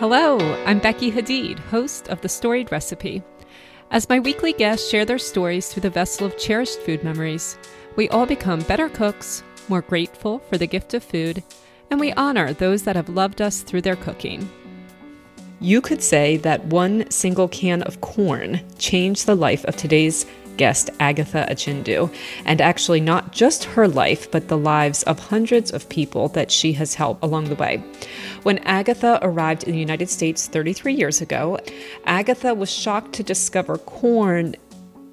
Hello, I'm Becky Hadeed, host of The Storied Recipe. As my weekly guests share their stories through the vessel of cherished food memories, we all become better cooks, more grateful for the gift of food, and we honor those that have loved us through their cooking. You could say that one single can of corn changed the life of today's guest, Agatha Achindu, and actually not just her life, but the lives of hundreds of people that she has helped along the way. When Agatha arrived in the United States 33 years ago, Agatha was shocked to discover corn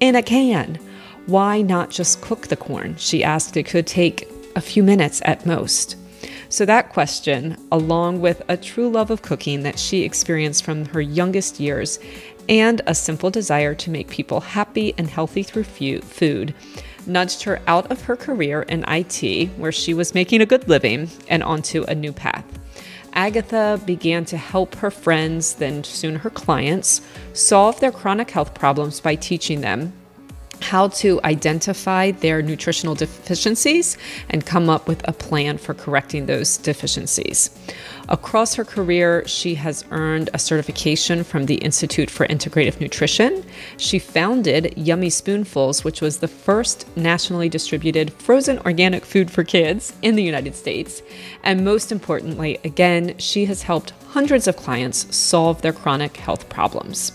in a can. Why not just cook the corn? She asked. It could take a few minutes at most. So, that question, along with a true love of cooking that she experienced from her youngest years, and a simple desire to make people happy and healthy through food, nudged her out of her career in IT, where she was making a good living, and onto a new path. Agatha began to help her friends, then soon her clients, solve their chronic health problems by teaching them how to identify their nutritional deficiencies and come up with a plan for correcting those deficiencies. Across her career, she has earned a certification from the Institute for Integrative Nutrition. She founded Yummy Spoonfuls, which was the first nationally distributed frozen organic food for kids in the United States. And most importantly, again, she has helped hundreds of clients solve their chronic health problems.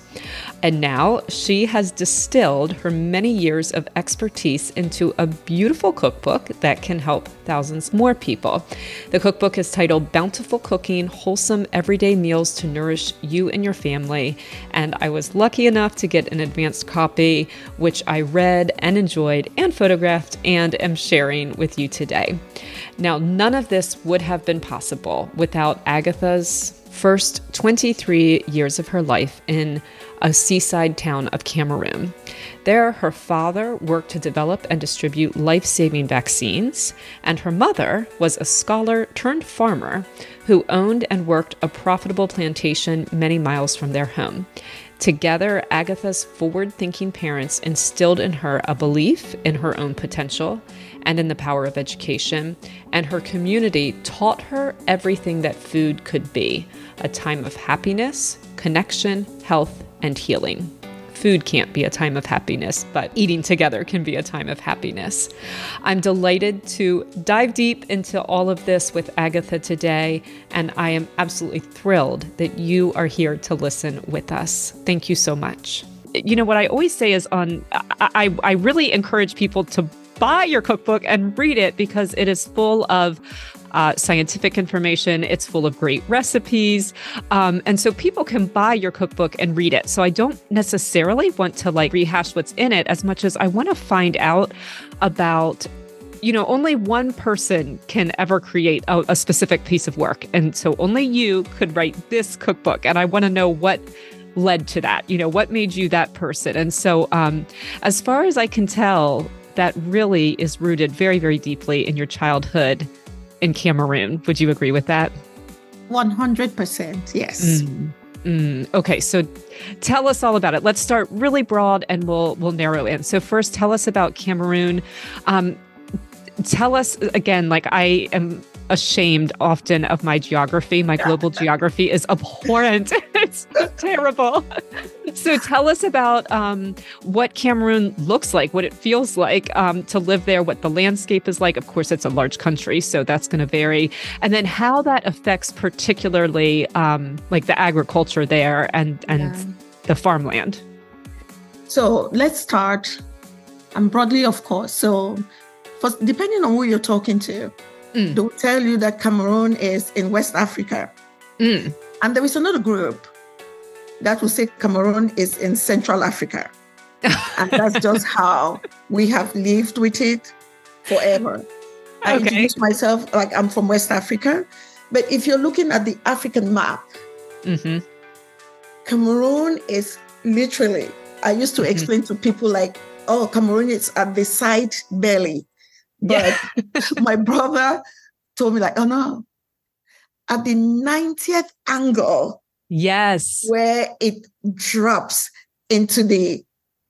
And now she has distilled her many years of expertise into a beautiful cookbook that can help thousands more people. The cookbook is titled Bountiful Cooking Wholesome Everyday Meals to Nourish You and Your Family. And I was lucky enough to get an advanced copy, which I read and enjoyed and photographed and am sharing with you today. Now, none of this would have been possible without Agatha's first 23 years of her life in a seaside town of Cameroon. There, her father worked to develop and distribute life saving vaccines, and her mother was a scholar turned farmer who owned and worked a profitable plantation many miles from their home. Together, Agatha's forward thinking parents instilled in her a belief in her own potential and in the power of education, and her community taught her everything that food could be a time of happiness, connection, health, and healing. Food can't be a time of happiness, but eating together can be a time of happiness. I'm delighted to dive deep into all of this with Agatha today, and I am absolutely thrilled that you are here to listen with us. Thank you so much. You know, what I always say is on, I, I really encourage people to buy your cookbook and read it because it is full of uh, scientific information. It's full of great recipes. Um, and so people can buy your cookbook and read it. So I don't necessarily want to like rehash what's in it as much as I want to find out about you know, only one person can ever create a, a, specific piece of work. And so only you could write this cookbook. And I want to know what led to that, you know, what made you that person. And so, um, as far as I can tell, that really is rooted very, very deeply in your childhood in Cameroon. Would you agree with that? 100%, yes. Mm, mm, okay, so tell us all about it. Let's start really broad and we'll we'll narrow in. So first tell us about Cameroon. Um, tell us again like I am ashamed often of my geography. My global geography is abhorrent. it's terrible. So tell us about um, what Cameroon looks like, what it feels like um, to live there, what the landscape is like. Of course, it's a large country, so that's going to vary. And then how that affects particularly um, like the agriculture there and, and yeah. the farmland. So let's start, and um, broadly, of course. So, first, depending on who you're talking to, mm. they'll tell you that Cameroon is in West Africa. Mm. And there is another group that will say Cameroon is in Central Africa. and that's just how we have lived with it forever. I okay. introduce myself like I'm from West Africa. But if you're looking at the African map, mm-hmm. Cameroon is literally, I used to mm-hmm. explain to people like, oh, Cameroon is at the side belly but yeah. my brother told me, like, oh no, at the 90th angle. Yes. Where it drops into the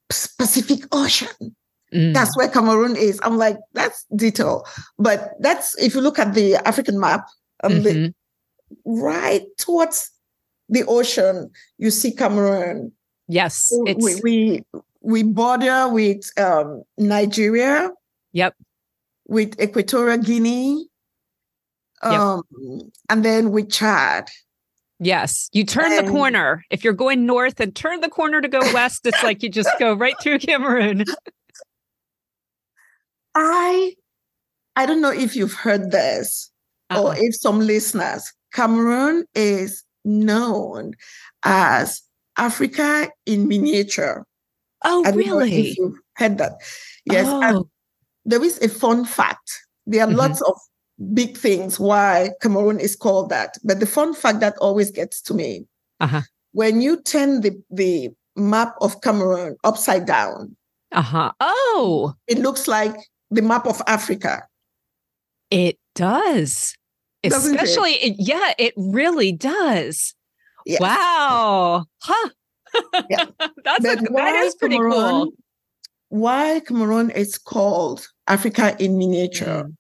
Pacific Ocean. Mm. That's where Cameroon is. I'm like, that's detail. But that's if you look at the African map, um, mm-hmm. the, right towards the ocean, you see Cameroon. Yes. We, we, we border with um, Nigeria. Yep. With Equatorial Guinea. Um, yep. And then with Chad. Yes. You turn and, the corner. If you're going north and turn the corner to go west, it's like you just go right through Cameroon. I I don't know if you've heard this uh-huh. or if some listeners, Cameroon is known as Africa in miniature. Oh, really? if you've heard that. Yes. Oh. There is a fun fact. There are mm-hmm. lots of big things why Cameroon is called that. But the fun fact that always gets to me uh-huh. when you turn the, the map of Cameroon upside down. Uh-huh. Oh. It looks like the map of Africa. It does. Doesn't Especially, it? It, yeah, it really does. Yes. Wow. Huh. Yeah. That's a, that is pretty Cameroon, cool. Why Cameroon is called Africa in miniature. Mm.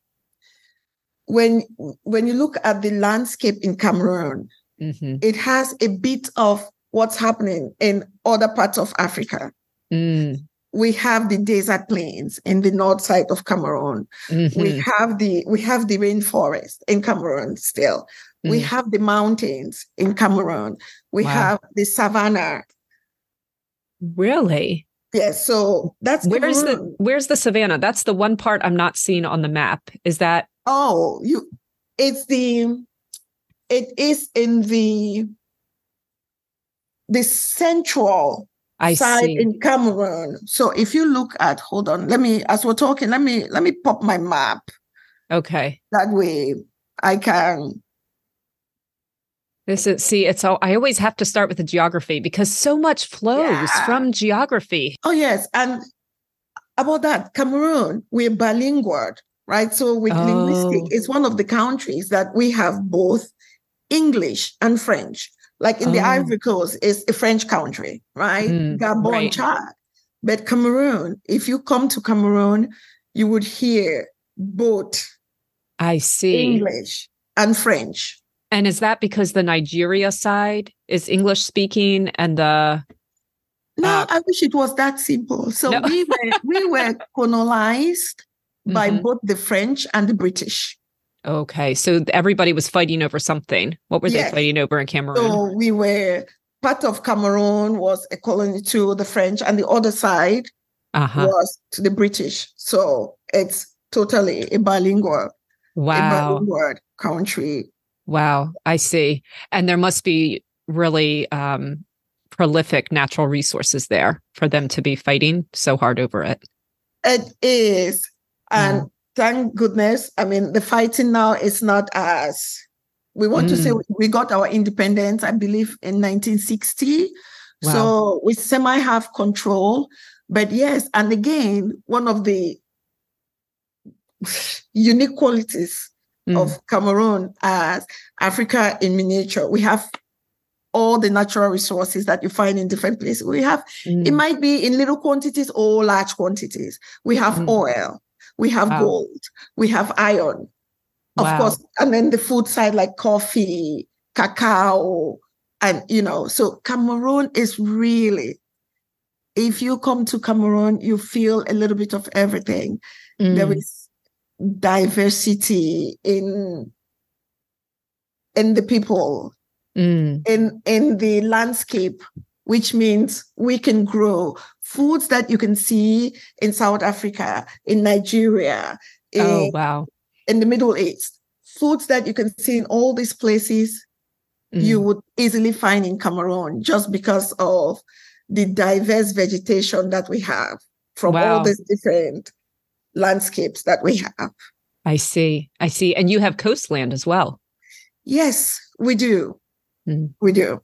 When when you look at the landscape in Cameroon, mm-hmm. it has a bit of what's happening in other parts of Africa. Mm we have the desert plains in the north side of Cameroon. Mm-hmm. We have the we have the rainforest in Cameroon still. Mm-hmm. We mm. have the mountains in Cameroon. We wow. have the savannah. Really? Yes. So that's where's Cameroon. the where's the savannah? That's the one part I'm not seeing on the map. Is that oh you it's the it is in the the central I side see. in Cameroon. So if you look at, hold on, let me, as we're talking, let me let me pop my map. Okay. That way I can. This is see, it's all I always have to start with the geography because so much flows yeah. from geography. Oh yes. And about that, Cameroon, we're bilingual, right? So with oh. linguistic, it's one of the countries that we have both English and French. Like in oh. the Ivory Coast, it's a French country, right? Mm, Gabon, right. Chad. But Cameroon, if you come to Cameroon, you would hear both I see English and French. And is that because the Nigeria side is English speaking and the No, uh, I wish it was that simple. So no. we were we were colonized mm-hmm. by both the French and the British. Okay. So everybody was fighting over something. What were yes. they fighting over in Cameroon? So we were part of Cameroon was a colony to the French, and the other side uh-huh. was to the British. So it's totally a bilingual, wow. a bilingual country. Wow, I see. And there must be really um, prolific natural resources there for them to be fighting so hard over it. It is. And thank goodness. I mean, the fighting now is not as we want mm. to say mm. we got our independence, I believe, in 1960. Wow. So we semi have control. But yes, and again, one of the unique qualities mm. of Cameroon as Africa in miniature, we have all the natural resources that you find in different places. We have, mm. it might be in little quantities or large quantities. We have mm. oil, we have wow. gold, we have iron, of wow. course, and then the food side like coffee, cacao, and you know, so Cameroon is really, if you come to Cameroon, you feel a little bit of everything. Mm. There is diversity in in the people, mm. in in the landscape, which means we can grow foods that you can see in South Africa, in Nigeria, in, oh, wow. in the Middle East. Foods that you can see in all these places, mm. you would easily find in Cameroon just because of the diverse vegetation that we have from wow. all these different landscapes that we have. I see. I see. And you have coastland as well. Yes, we do. Mm. We do.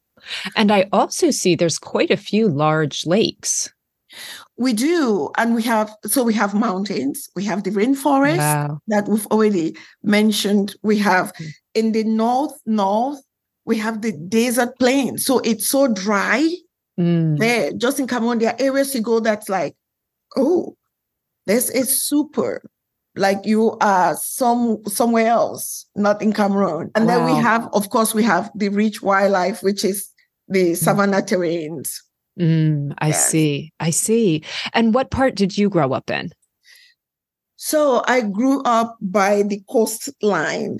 And I also see there's quite a few large lakes. We do. And we have, so we have mountains, we have the rainforest wow. that we've already mentioned. We have mm. in the north, north, we have the desert plain. So it's so dry mm. there. Just in Cameroon, there are areas you go that's like, oh, this is super. Like you are some somewhere else, not in Cameroon. And wow. then we have, of course, we have the rich wildlife, which is the savanna terrains. Mm, I yes. see. I see. And what part did you grow up in? So I grew up by the coastline.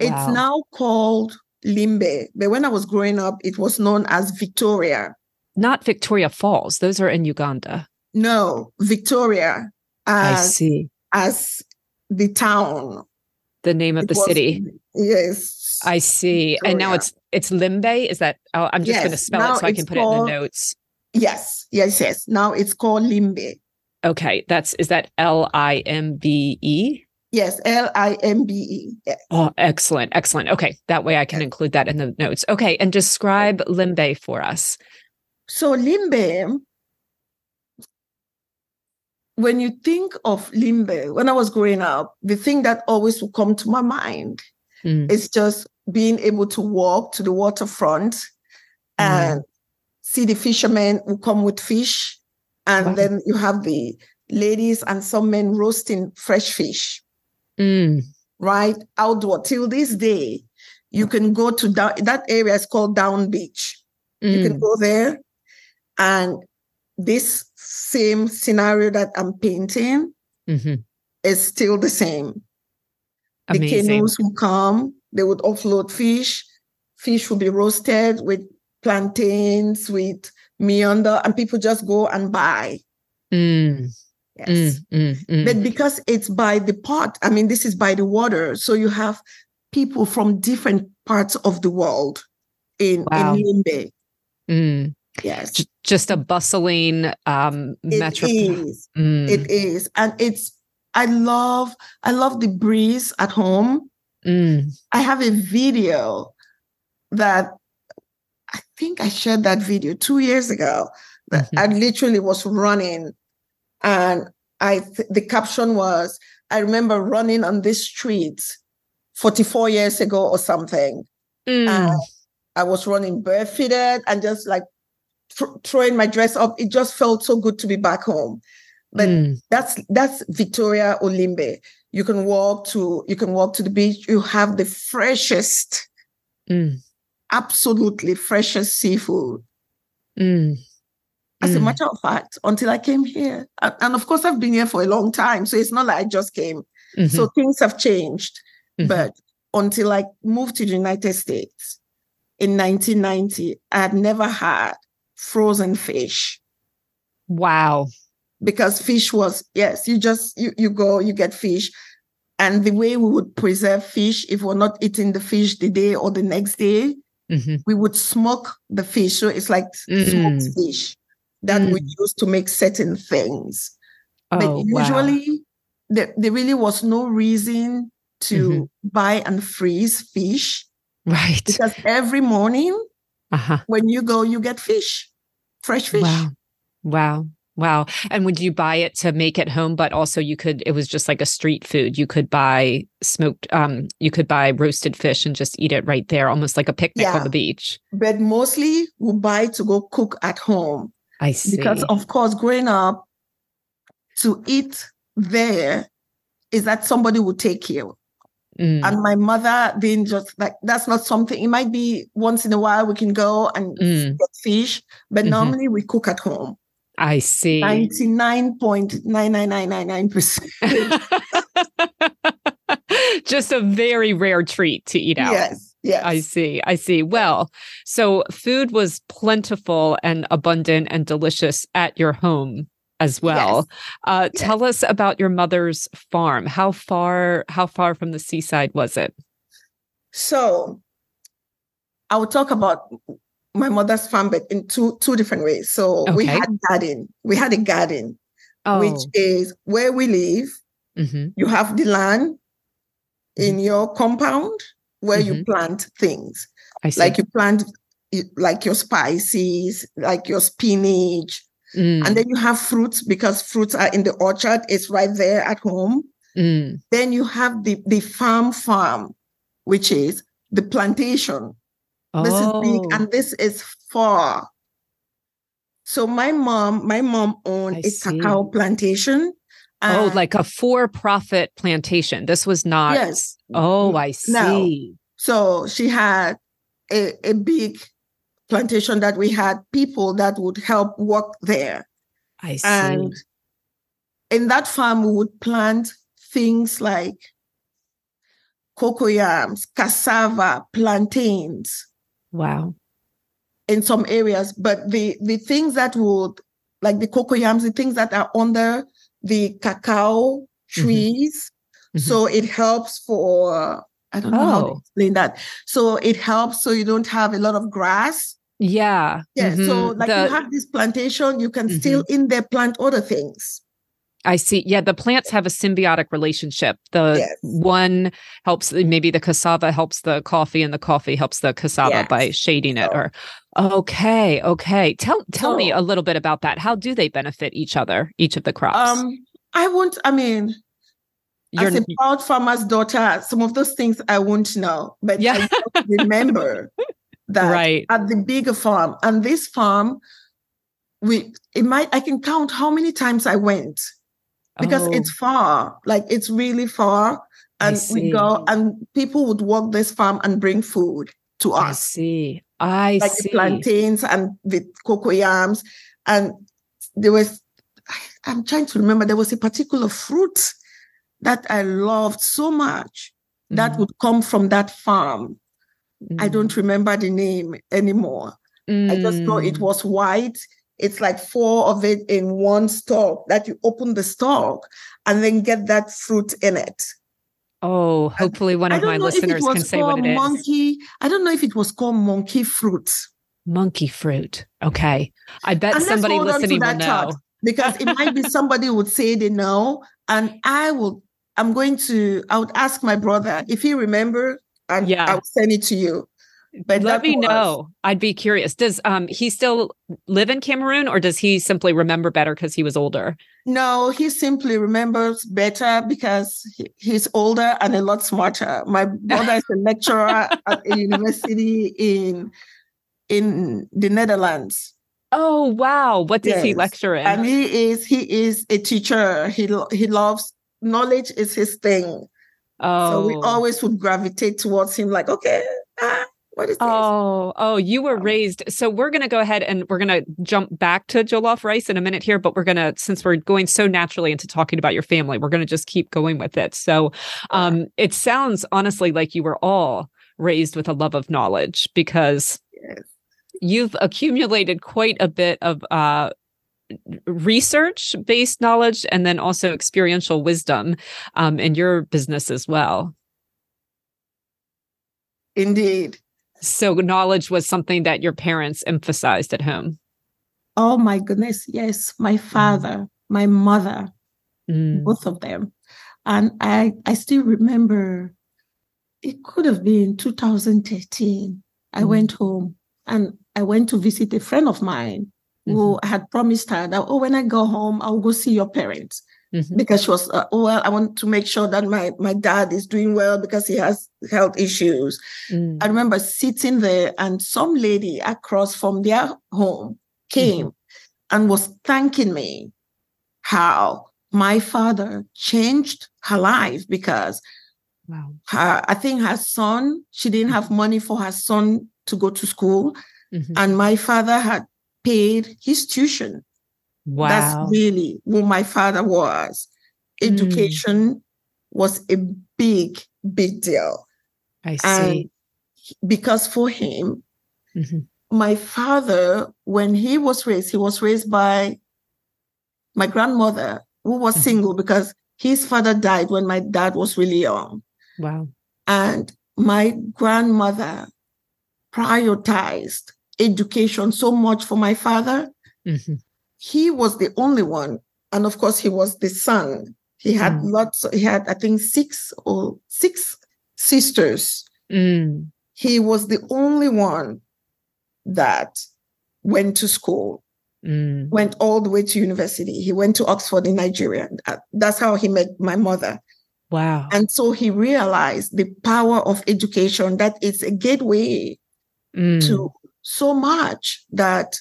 Wow. It's now called Limbe, but when I was growing up, it was known as Victoria. Not Victoria Falls. Those are in Uganda. No, Victoria. As, I see. As the town. The name of it the was, city. Yes. I see. Victoria. And now it's it's Limbe. Is that? Oh, I'm just yes, going to spell it so I can put called, it in the notes. Yes, yes, yes. Now it's called Limbe. Okay, that's is that L I M B E? Yes, L I M B E. Yes. Oh, excellent, excellent. Okay, that way I can yes. include that in the notes. Okay, and describe Limbe for us. So Limbe, when you think of Limbe, when I was growing up, the thing that always would come to my mind mm. is just being able to walk to the waterfront mm. and see the fishermen who come with fish and wow. then you have the ladies and some men roasting fresh fish. Mm. Right? Outdoor. Till this day, you can go to down, that area is called Down Beach. You can mm. go there and this same scenario that I'm painting mm-hmm. is still the same. Amazing. The canoes will come, they would offload fish. Fish will be roasted with plantains, with meander and people just go and buy. Mm. Yes. Mm, mm, mm, but because it's by the pot, I mean, this is by the water. So you have people from different parts of the world in, wow. in Limbe. Yes. J- just a bustling um it Is. Mm. It is. And it's I love I love the breeze at home. Mm. I have a video that I think I shared that video two years ago. Mm-hmm. I literally was running, and I th- the caption was, "I remember running on this street 44 years ago or something." Mm. I was running barefooted and just like th- throwing my dress up. It just felt so good to be back home. But mm. that's that's Victoria Olimbe. You can walk to you can walk to the beach. You have the freshest mm absolutely freshest seafood. Mm. As a matter of fact, until I came here. And of course, I've been here for a long time. So it's not like I just came. Mm-hmm. So things have changed. Mm-hmm. But until I moved to the United States in 1990, I had never had frozen fish. Wow. Because fish was, yes, you just, you, you go, you get fish. And the way we would preserve fish, if we're not eating the fish the day or the next day, Mm-hmm. We would smoke the fish. So it's like mm. smoked fish that mm. we use to make certain things. Oh, but usually wow. there, there really was no reason to mm-hmm. buy and freeze fish. Right. Because every morning uh-huh. when you go, you get fish, fresh fish. Wow. Wow. Wow. And would you buy it to make at home? But also you could, it was just like a street food. You could buy smoked, um, you could buy roasted fish and just eat it right there, almost like a picnic yeah. on the beach. But mostly we buy to go cook at home. I see. Because of course, growing up, to eat there is that somebody will take you. Mm. And my mother didn't just like that's not something. It might be once in a while we can go and mm. get fish, but mm-hmm. normally we cook at home. I see. 99.99999%. Just a very rare treat to eat out. Yes. Yes. I see. I see. Well, so food was plentiful and abundant and delicious at your home as well. Yes. Uh, yes. Tell us about your mother's farm. How far? How far from the seaside was it? So, I will talk about my mother's farm, but in two two different ways. So okay. we had garden. We had a garden, oh. which is where we live. Mm-hmm. You have the land mm-hmm. in your compound where mm-hmm. you plant things. Like you plant like your spices, like your spinach. Mm. And then you have fruits because fruits are in the orchard. It's right there at home. Mm. Then you have the, the farm farm, which is the plantation Oh. This is big oh. and this is far. So my mom, my mom owned I a see. cacao plantation. Oh, like a for-profit plantation. This was not. Yes. Oh, I see. No. So she had a, a big plantation that we had people that would help work there. I see. And in that farm, we would plant things like cocoyams, cassava, plantains. Wow. In some areas, but the the things that would like the cocoyams, the things that are under the cacao mm-hmm. trees. Mm-hmm. So it helps for I don't know oh. how to oh. explain that. So it helps so you don't have a lot of grass. Yeah. Yeah. Mm-hmm. So like the, you have this plantation, you can mm-hmm. still in there plant other things. I see. Yeah, the plants have a symbiotic relationship. The yes. one helps maybe the cassava helps the coffee and the coffee helps the cassava yes. by shading it or okay, okay. Tell tell so, me a little bit about that. How do they benefit each other, each of the crops? Um I won't I mean You're, as a proud farmer's daughter, some of those things I won't know, but yeah. I remember that right. at the bigger farm and this farm we it might I can count how many times I went because oh. it's far, like it's really far. And we go and people would walk this farm and bring food to us. I see. I like see. the plantains and the cocoyams. And there was I'm trying to remember there was a particular fruit that I loved so much mm. that would come from that farm. Mm. I don't remember the name anymore. Mm. I just know it mm. was white it's like four of it in one stalk that you open the stalk and then get that fruit in it. Oh, hopefully one of my listeners can say what it is. Monkey, I don't know if it was called monkey fruit. Monkey fruit. Okay. I bet somebody listening will know. because it might be somebody would say they know. And I will, I'm going to, I would ask my brother if he remember and yeah. I'll send it to you. But let me was. know. I'd be curious. Does um he still live in Cameroon or does he simply remember better because he was older? No, he simply remembers better because he's older and a lot smarter. My brother is a lecturer at a university in in the Netherlands. Oh wow! What does yes. he lecture in? And he is he is a teacher. He he loves knowledge is his thing. Oh, so we oh. always would gravitate towards him. Like, okay, ah, what is this? Oh, oh, you were raised. So we're going to go ahead and we're going to jump back to jollof rice in a minute here, but we're going to, since we're going so naturally into talking about your family, we're going to just keep going with it. So um, it sounds honestly like you were all raised with a love of knowledge because yes. you've accumulated quite a bit of uh, research based knowledge and then also experiential wisdom um, in your business as well. Indeed. So knowledge was something that your parents emphasized at home. Oh my goodness, yes. My mm. father, my mother, mm. both of them. And I I still remember it could have been 2013. I mm. went home and I went to visit a friend of mine mm-hmm. who had promised her that, oh, when I go home, I'll go see your parents mm-hmm. because she was, uh, oh, well, I want to make sure that my, my dad is doing well because he has health issues. Mm. I remember sitting there and some lady across from their home came mm-hmm. and was thanking me how my father changed her life because wow. her, I think her son, she didn't have money for her son to go to school. Mm-hmm. And my father had paid his tuition Wow. That's really who my father was. Hmm. Education mm. was a big, big deal. I see. And because for him, mm-hmm. my father, when he was raised, he was raised by my grandmother, who was mm-hmm. single because his father died when my dad was really young. Wow. And my grandmother prioritized education so much for my father mm-hmm he was the only one. And of course, he was the son. He had mm. lots, he had, I think, six or six sisters. Mm. He was the only one that went to school, mm. went all the way to university. He went to Oxford in Nigeria. That's how he met my mother. Wow. And so he realized the power of education, that it's a gateway mm. to so much that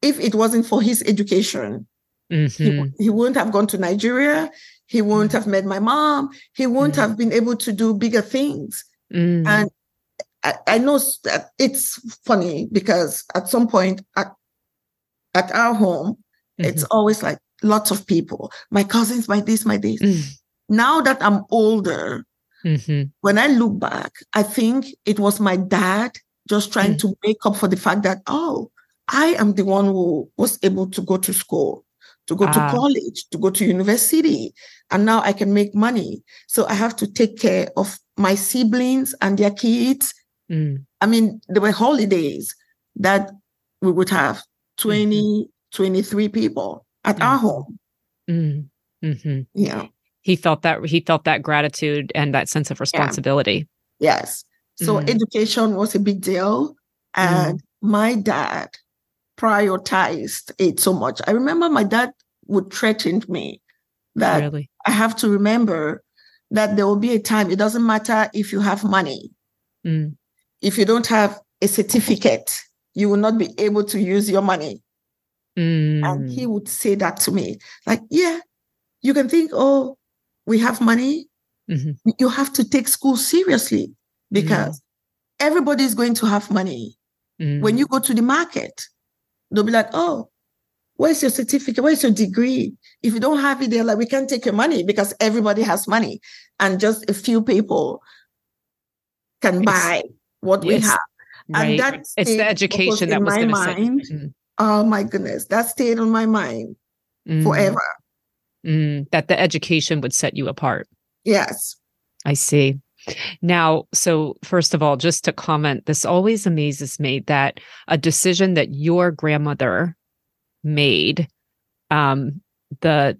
if it wasn't for his education, mm-hmm. he, he wouldn't have gone to Nigeria. He wouldn't have met my mom. He wouldn't mm have been able to do bigger things. mm And I, I know that it's funny because at some point at, at our home, mm-hmm. it's always like lots of people, my cousins, my this, my this. Mm. Now that I'm older, mm-hmm. when I look back, I think it was my dad just trying mm. to make up for the fact that, oh, I am the one who was able to go to school, to go ah. to college, to go to university. And now I can make money. So I have to take care of my siblings and their kids. Mm. I mean, there were holidays that we would have 20, mm-hmm. 23 people at mm. our home. Mm. Mm-hmm. Yeah. He felt that he felt that gratitude and that sense of responsibility. Yeah. Yes. So mm. education was a big deal. And mm. my dad prioritized it so much. I remember my dad would threaten me that really? I have to remember that there will be a time, it doesn't matter if you have money. Mm. If you don't have a certificate, you will not be able to use your money. Mm. And he would say that to me like, yeah, you can think, oh, we have money. Mm-hmm. You have to take school seriously because mm. everybody's going to have money. Mm. When you go to the market, they'll be like, oh, where's your certificate? Where's your degree? If you don't have it, they're like, we can't take your money because everybody has money. And just a few people can buy what we have. And right. that it's the education that was in my mind. Mm-hmm. Oh my goodness, that stayed on my mind mm. forever. Mm, that the education would set you apart. Yes. I see. Now, so first of all, just to comment, this always amazes me that a decision that your grandmother made, um, the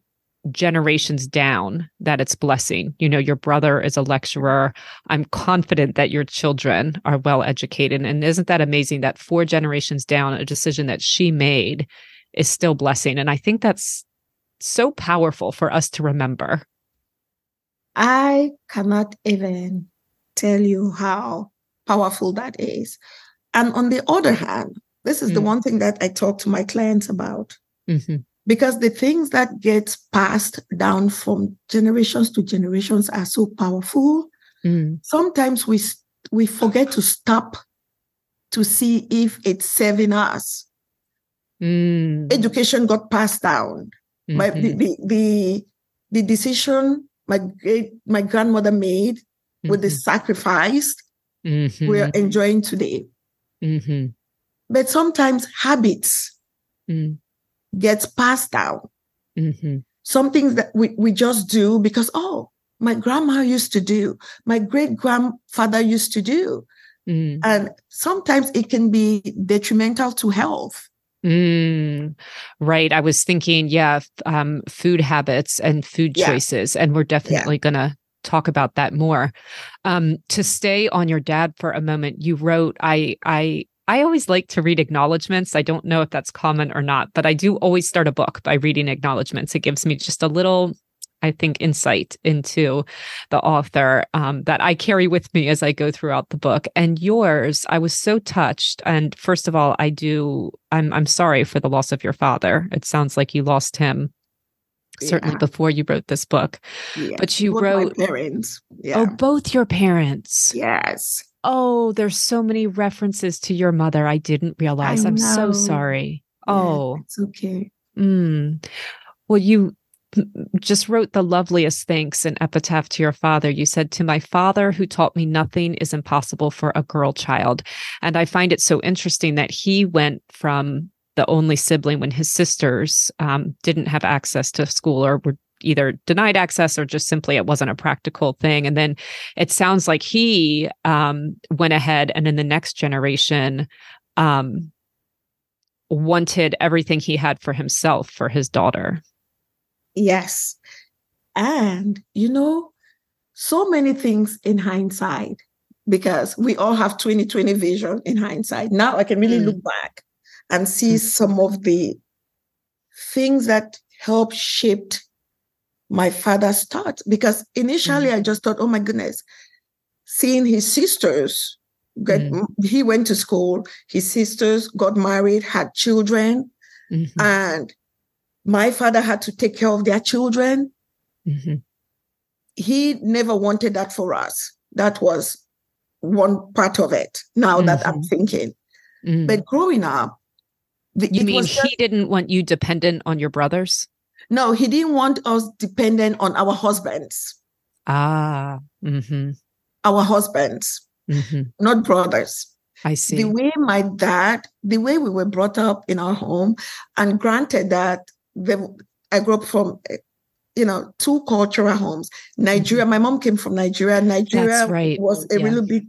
generations down that it's blessing. You know, your brother is a lecturer. I'm confident that your children are well educated. And isn't that amazing that four generations down, a decision that she made is still blessing? And I think that's so powerful for us to remember. I cannot even tell you how powerful that is. And on the other hand, this is mm. the one thing that I talk to my clients about. Mm-hmm because the things that get passed down from generations to generations are so powerful mm. sometimes we we forget to stop to see if it's serving us mm. education got passed down mm-hmm. my, the, the, the the decision my great my grandmother made mm-hmm. with the mm-hmm. sacrifice mm-hmm. we're enjoying today mm-hmm. but sometimes habits mm gets passed down. Mm-hmm. Some things that we, we just do because, oh, my grandma used to do, my great grandfather used to do. Mm. And sometimes it can be detrimental to health. Mm, right. I was thinking, yeah, um, food habits and food yeah. choices. And we're definitely yeah. going to talk about that more. Um, to stay on your dad for a moment, you wrote, I, I I always like to read acknowledgments. I don't know if that's common or not, but I do always start a book by reading acknowledgments. It gives me just a little, I think, insight into the author um, that I carry with me as I go throughout the book. And yours, I was so touched. And first of all, I do. I'm I'm sorry for the loss of your father. It sounds like you lost him certainly yeah. before you wrote this book. Yeah. But you both wrote parents. Yeah. Oh, both your parents. Yes. Oh, there's so many references to your mother. I didn't realize. I am so sorry. Oh, it's okay. Mm. Well, you just wrote the loveliest thanks and epitaph to your father. You said, To my father who taught me nothing is impossible for a girl child. And I find it so interesting that he went from the only sibling when his sisters um, didn't have access to school or were either denied access or just simply it wasn't a practical thing. And then it sounds like he um, went ahead and in the next generation um, wanted everything he had for himself for his daughter. Yes. And, you know, so many things in hindsight, because we all have 2020 vision in hindsight. Now I can really mm. look back and see mm. some of the things that helped shaped my father's thought because initially mm. I just thought, oh my goodness, seeing his sisters get mm. he went to school, his sisters got married, had children, mm-hmm. and my father had to take care of their children. Mm-hmm. He never wanted that for us. That was one part of it now mm-hmm. that I'm mm-hmm. thinking. Mm. But growing up, you mean just, he didn't want you dependent on your brothers? No, he didn't want us dependent on our husbands. Ah, mm-hmm. our husbands, mm-hmm. not brothers. I see. The way my dad, the way we were brought up in our home, and granted that the, I grew up from, you know, two cultural homes. Nigeria, mm-hmm. my mom came from Nigeria. Nigeria right. was a yeah. little bit,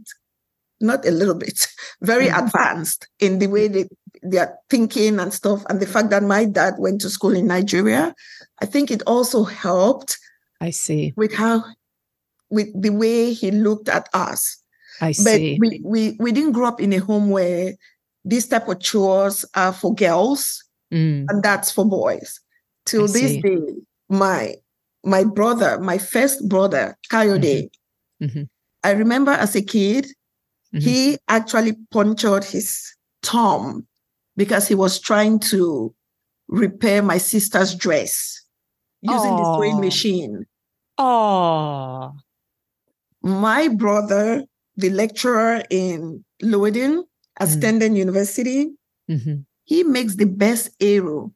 not a little bit, very mm-hmm. advanced in the way they, they are thinking and stuff. And the fact that my dad went to school in Nigeria, I think it also helped. I see. With how, with the way he looked at us I see. But we, we, we didn't grow up in a home where these type of chores are for girls mm. and that's for boys. Till I this see. day, my my brother, my first brother, Kayode, mm-hmm. mm-hmm. I remember as a kid, mm-hmm. he actually punctured his thumb because he was trying to repair my sister's dress using Aww. the sewing machine. Oh. My brother the lecturer in Leiden at mm. University. Mm-hmm. He makes the best eru.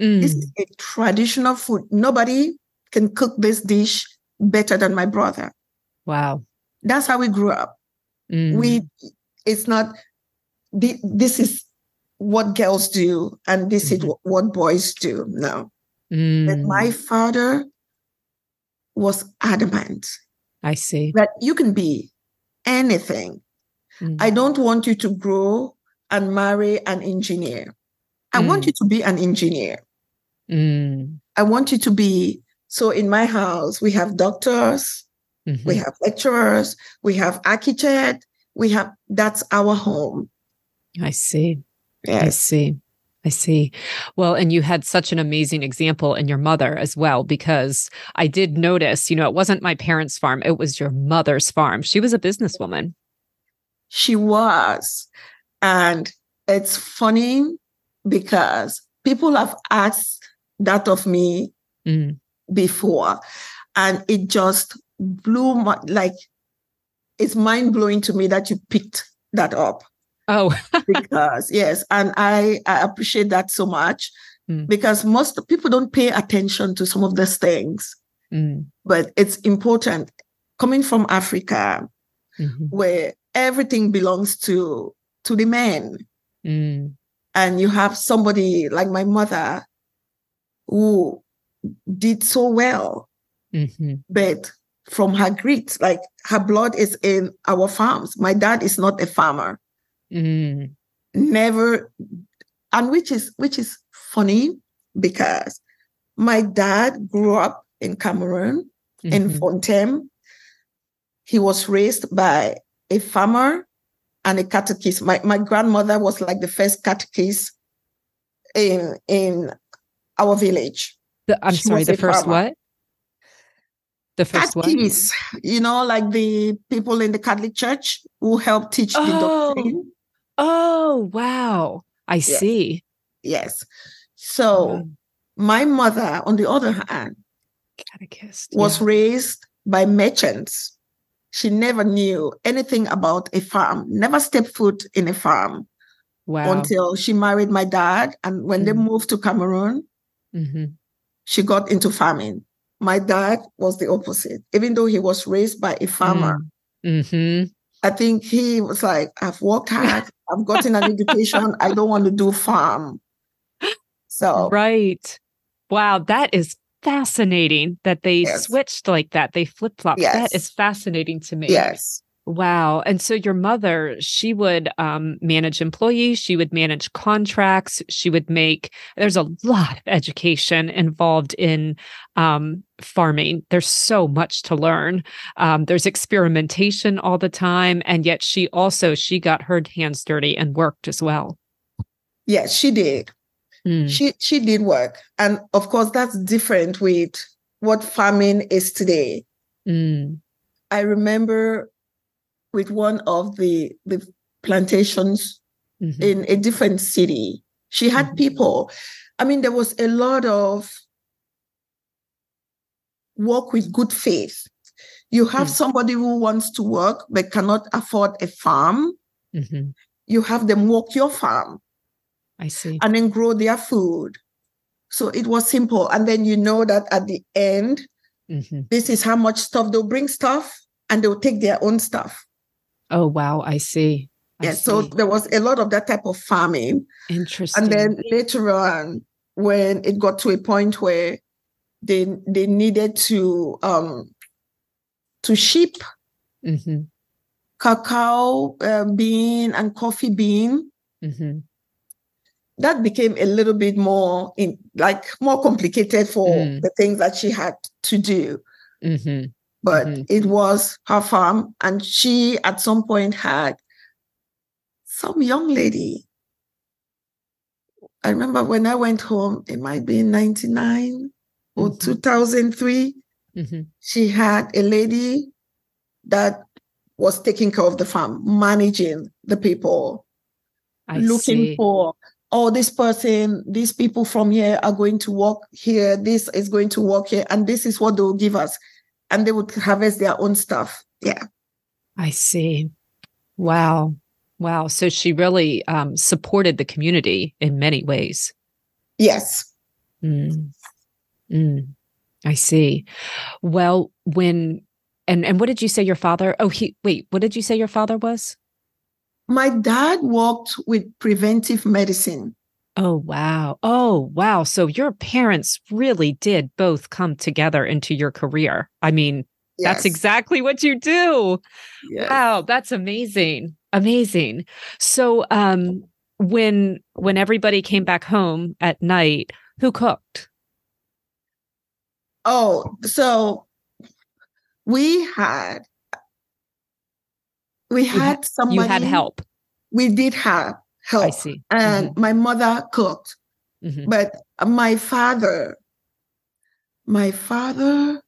Mm. This is a traditional food. Nobody can cook this dish better than my brother. Wow. That's how we grew up. Mm. We it's not the, this is what girls do and this mm-hmm. is what boys do. No. Mm. But my father was adamant. I see. That you can be anything. Mm-hmm. I don't want you to grow and marry an engineer. I mm. want you to be an engineer. Mm. I want you to be. So in my house, we have doctors, mm-hmm. we have lecturers, we have architect, we have that's our home. I see. Yes. I see. I see. Well, and you had such an amazing example in your mother as well, because I did notice, you know, it wasn't my parents' farm, it was your mother's farm. She was a businesswoman. She was. And it's funny because people have asked that of me mm. before, and it just blew my, like, it's mind blowing to me that you picked that up Oh, because yes, and I, I appreciate that so much mm. because most people don't pay attention to some of these things, mm. but it's important. Coming from Africa, mm-hmm. where everything belongs to to the men, mm. and you have somebody like my mother who did so well, mm-hmm. but from her grit, like her blood is in our farms. My dad is not a farmer Mm. Never, and which is which is funny because my dad grew up in Cameroon mm-hmm. in Fontem. He was raised by a farmer and a catechist. My my grandmother was like the first catechist in in our village. The, I'm she sorry, the first farmer. what? The first one? You know, like the people in the Catholic Church who help teach oh. the doctrine. Oh, oh, wow. I yes. see. Yes. So my mother, on the other hand, catechist was yeah. raised by merchants. She never knew anything about a farm, never stepped foot in a farm wow. until she married my dad. And when mm-hmm. they moved to Cameroon, mm-hmm. she got into farming. My dad was the opposite, even though he was raised by a farmer. Mm-hmm. I think he was like, I've worked hard, I've gotten an education, I don't want to do farm. So, right. Wow, that is fascinating that they yes. switched like that. They flip flopped. Yes. That is fascinating to me. Yes. Wow. And so your mother, she would um, manage employees, she would manage contracts, she would make, there's a lot of education involved in um, farming. There's so much to learn. Um, there's experimentation all the time. And yet she also, she got her hands dirty and worked as well. Yes, she did. Mm. She, she did work. And of course, that's different with what farming is today. Mm. I remember with one of the the plantations mm-hmm. in a different city. She had mm-hmm. people. I mean, there was a lot of work with good faith. You have mm-hmm. somebody who wants to work but cannot afford a farm. Mm-hmm. You have them work your farm. I see. And then grow their food. So it was simple. And then you know that at the end, mm-hmm. this is how much stuff they'll bring stuff and they'll take their own stuff. Oh, wow. I see. I yeah. See. So there was a lot of that type of farming. Interesting. And then later on, when it got to a point where they they needed to um to ship mm-hmm. cacao uh, bean and coffee bean mm-hmm. That became a little bit more in like more complicated for mm. the things that she had to do mm-hmm. but mm-hmm. it was her farm and she at some point had some young lady I remember when I went home, it might be in 99 or mm-hmm. 2003. Mm-hmm. She had a lady that was taking care of the farm, managing the people, I looking see. for, oh, this person, these people from here are going to work here, this is going to work here, and this is what they'll give us. And they would harvest their own stuff. Yeah. I see. Wow. Wow. So she really um, supported the community in many ways. Yes. Mm. Mm. I see. Well, when and and what did you say your father? Oh, he wait. What did you say your father was? My dad worked with preventive medicine. Oh wow. Oh wow. So your parents really did both come together into your career. I mean, yes. that's exactly what you do. Yes. Wow, that's amazing amazing so um when when everybody came back home at night who cooked oh so we had we had, had somebody you had help we did have help i see and mm-hmm. my mother cooked mm-hmm. but my father my father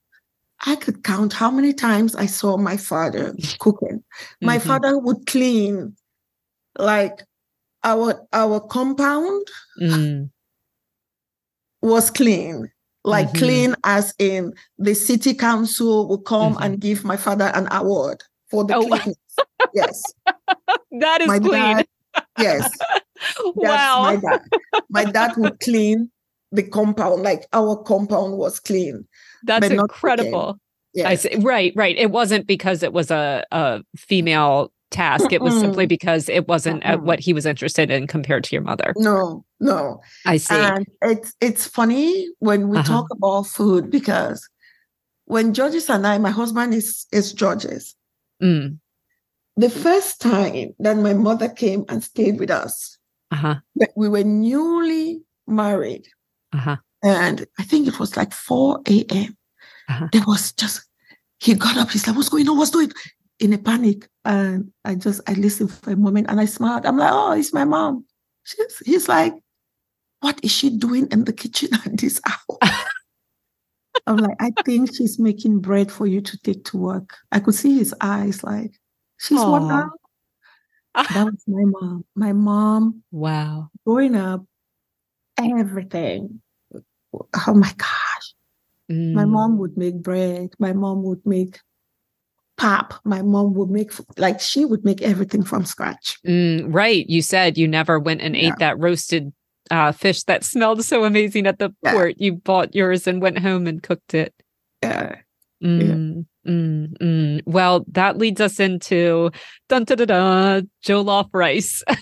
I could count how many times I saw my father cooking. My mm-hmm. father would clean like our our compound mm. was clean. Like mm-hmm. clean as in the city council would come mm-hmm. and give my father an award for the oh. cleanness. yes. That is my clean. Dad, yes. wow. My dad. my dad would clean the compound, like our compound was clean. That's incredible. Yes. I see. Right, right. It wasn't because it was a, a female task. It was simply because it wasn't mm what he was interested in compared to your mother. No, no. I see. And it's it's funny when we uh-huh. talk about food because when Georges and I, my husband is is Georges. Mm. The first time that my mother came and stayed with us, uh-huh. we were newly married. Uh-huh. And I think it was like 4 a.m. Uh-huh. There was just, he got up, he's like, what's going on? What's doing? In a panic. And I just, I listened for a moment and I smiled. I'm like, oh, it's my mom. She's, he's like, what is she doing in the kitchen at this hour? I'm like, I think she's making bread for you to take to work. I could see his eyes like, she's Aww. what now? that was my mom. My mom. Wow. Growing up, everything. Oh my gosh. Mm. My mom would make bread. My mom would make pop. My mom would make like she would make everything from scratch. Mm, right. You said you never went and yeah. ate that roasted uh, fish that smelled so amazing at the yeah. port. You bought yours and went home and cooked it. Yeah. Mm, yeah. Mm, mm. Well, that leads us into dun da da da jollof rice.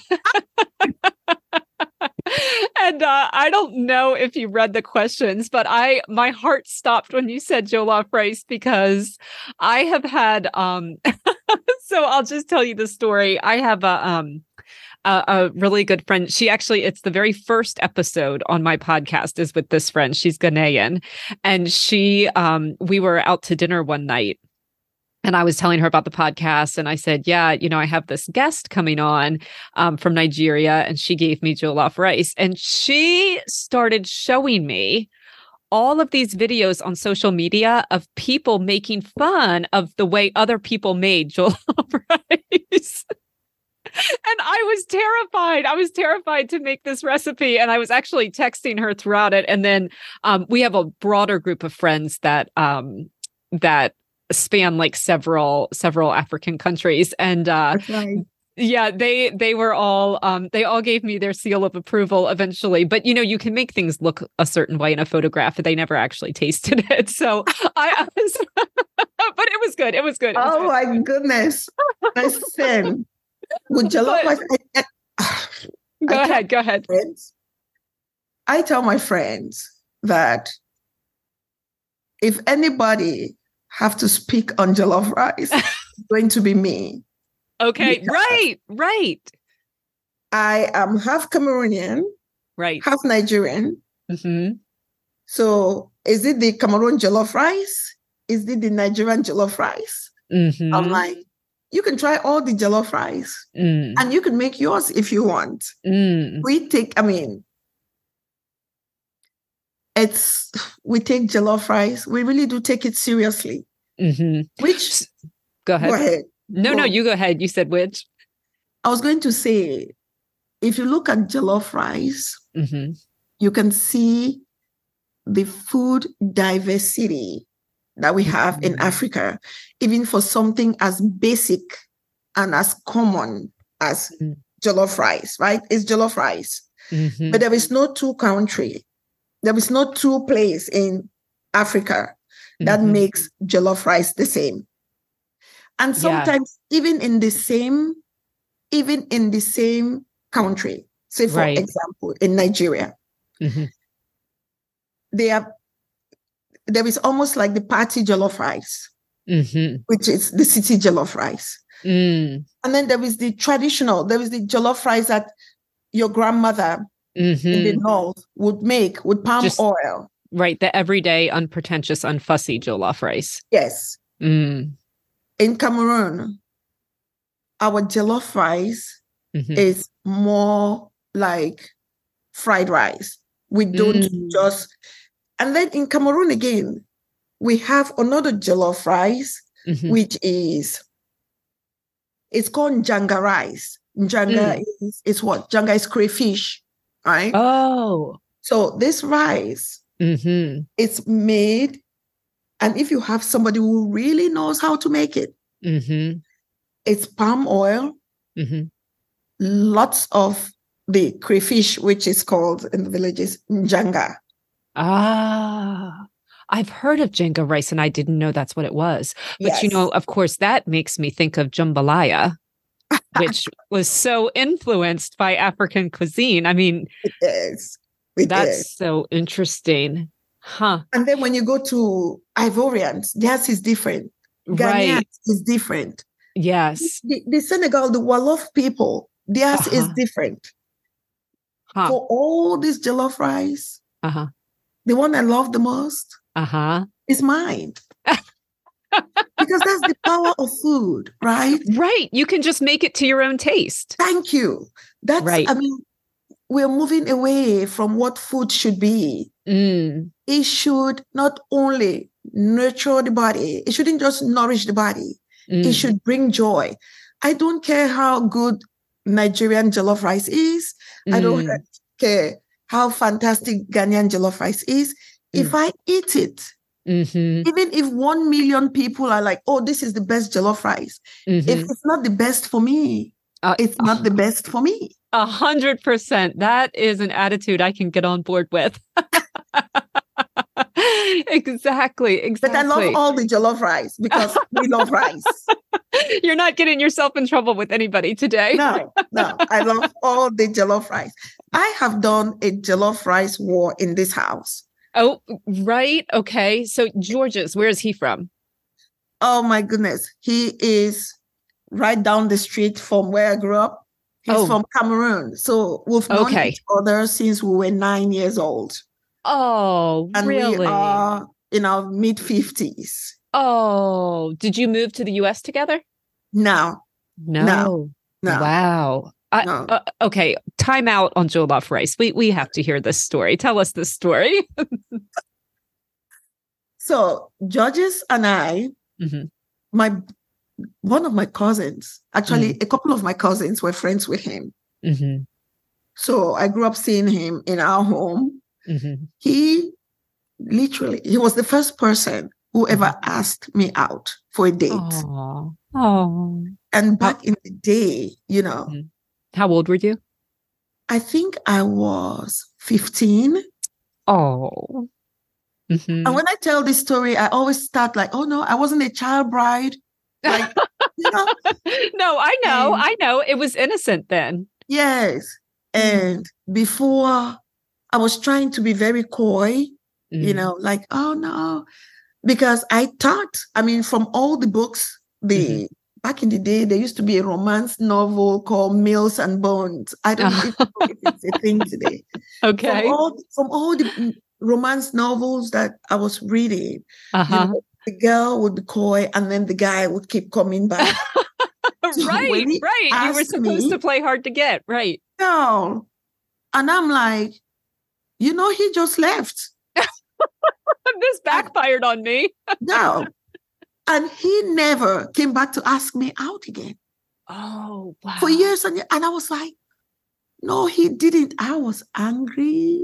and uh, I don't know if you read the questions, but I my heart stopped when you said jollof rice because I have had um so I'll just tell you the story. I have a um a, a, really good friend. She actually, it's the very first episode on my podcast is with this friend. She's Ghanaian. And she, um, we were out to dinner one night and I was telling her about the podcast, and I said, "Yeah, you know, I have this guest coming on um, from Nigeria, and she gave me jollof rice, and she started showing me." all of these videos on social media of people making fun of the way other people made jollof rice. And I was terrified. I was terrified to make this recipe. And I was actually texting her throughout it. And then um, we have a broader group of friends that um, that span like several several African countries, and uh, right. yeah, they they were all um, they all gave me their seal of approval eventually. But you know, you can make things look a certain way in a photograph, but they never actually tasted it. So I, I was, but it was good. It was good. It was oh good. my goodness! Listen, with jollof rice. I, I, go I ahead. Go ahead. Friends, I tell my friends that if anybody have to speak on jollof rice, it's going to be me. Okay, right, right. I am half Cameroonian, right, half Nigerian. Mm-hmm. So, is it the Cameroon jollof rice? Is it the Nigerian jollof rice? Mm-hmm. I'm like, you can try all the jollof rice mm. and you can make yours if you want. Mm. We take, I mean, it's we take jollof rice. We really do take it seriously. Mm-hmm. Which go ahead. Go ahead. No, go. no, you go ahead. You said which. I was going to say, if you look at jollof rice, mm-hmm. you can see the food diversity that we have in Africa, even for something as basic and as common as mm-hmm. jollof rice, right? It's jollof rice. Mm-hmm. But there is no two country there is no two place in Africa that mm-hmm. makes jollof rice the same. And sometimes yeah. even in the same, even in the same country, say for right. example, in Nigeria, mm-hmm. they have there is almost like the party jollof rice, mm-hmm. which is the city jollof rice. Mm. And then there is the traditional, there is the jollof rice that your grandmother mm-hmm. in the north would make with palm Just, oil. Right, the everyday, unpretentious, unfussy jollof rice. Yes. Mm. In Cameroon, our jollof rice mm-hmm. is more like fried rice. We don't mm. just, and then in Cameroon again, we have another jollof rice, mm-hmm. which is, it's called njanga rice. Njanga mm. is, is what? Njanga is crayfish right? Oh. So this rice, mm-hmm. it's made, and if you have somebody who really knows how to make it, mm-hmm. it's palm oil, mm-hmm. lots of the crayfish, which is called in the villages njanga. Ah. I've heard of Jenga rice and I didn't know that's what it was. But yes. you know, of course, that makes me think of jambalaya which was so influenced by African cuisine. I mean, it is. It that's is. so interesting. Huh. And then when you go to Ivorians, theirs is different. Ghanaians right. is different. Yes. The, the Senegal, the Wolof people, theirs uh-huh. is different. Huh. For all this jollof rice, uh-huh. The one I love the most uh-huh. is mine. because that's the power of food, right? Right. You can just make it to your own taste. Thank you. That's right. I mean, we're moving away from what food should be. Mm. It should not only nurture the body, it shouldn't just nourish the body, mm. it should bring joy. I don't care how good Nigerian jollof rice is. Mm. I don't mm. care how fantastic Ghanaian jollof rice is. If mm. I eat it, Mm-hmm. Even if 1 million people are like, oh, this is the best jollof rice, mm-hmm. if it's not the best for me, uh, it's not uh, the best for me. A hundred percent. That is an attitude I can get on board with. exactly. Exactly. But I love all the jollof rice because we love rice. You're not getting yourself in trouble with anybody today. no, no. I love all the jollof rice. I have done a jollof rice war in this house. Oh, right. Okay. So Georges, where is he from? Oh my goodness. He is right down the street from where I grew up. He's oh. from Cameroon. So we've known okay. each other since we were nine years old. Oh, and really? We are in our mid 50s. Oh, did you move to the US together? No. No. No. no. Wow. No. uh, okay, time out on jollof rice. We we have to hear this story. Tell us this story. so Georges and I, mm-hmm. my one of my cousins, actually mm-hmm. a couple of my cousins were friends with him. Mm-hmm. So I grew up seeing him in our home. Mm-hmm. He literally he was the first person who ever mm-hmm. asked me out for a date. Oh, oh. And back in the day, you know. Mm-hmm. How old were you? I think I was 15. Oh. Mm-hmm. And when I tell this story, I always start like, oh no, I wasn't a child bride. Like, you know? no, I know, and, I know. It was innocent then. Yes. Mm-hmm. And before I was trying to be very coy, mm-hmm. you know, like, oh no. Because I thought, I mean, from all the books, the mm-hmm. Back in the day, there used to be a romance novel called Mills and Boons. I don't know if it's a thing today. Okay. From all, from all the romance novels that I was reading. Uh-huh. You know, the girl would be coy and then the guy would keep coming back. right, right. You were supposed me, to play hard to get, right? No. And I'm like, you know, he just left. this backfired on me. no. And he never came back to ask me out again. Oh, wow. For years and, years. and I was like, no, he didn't. I was angry.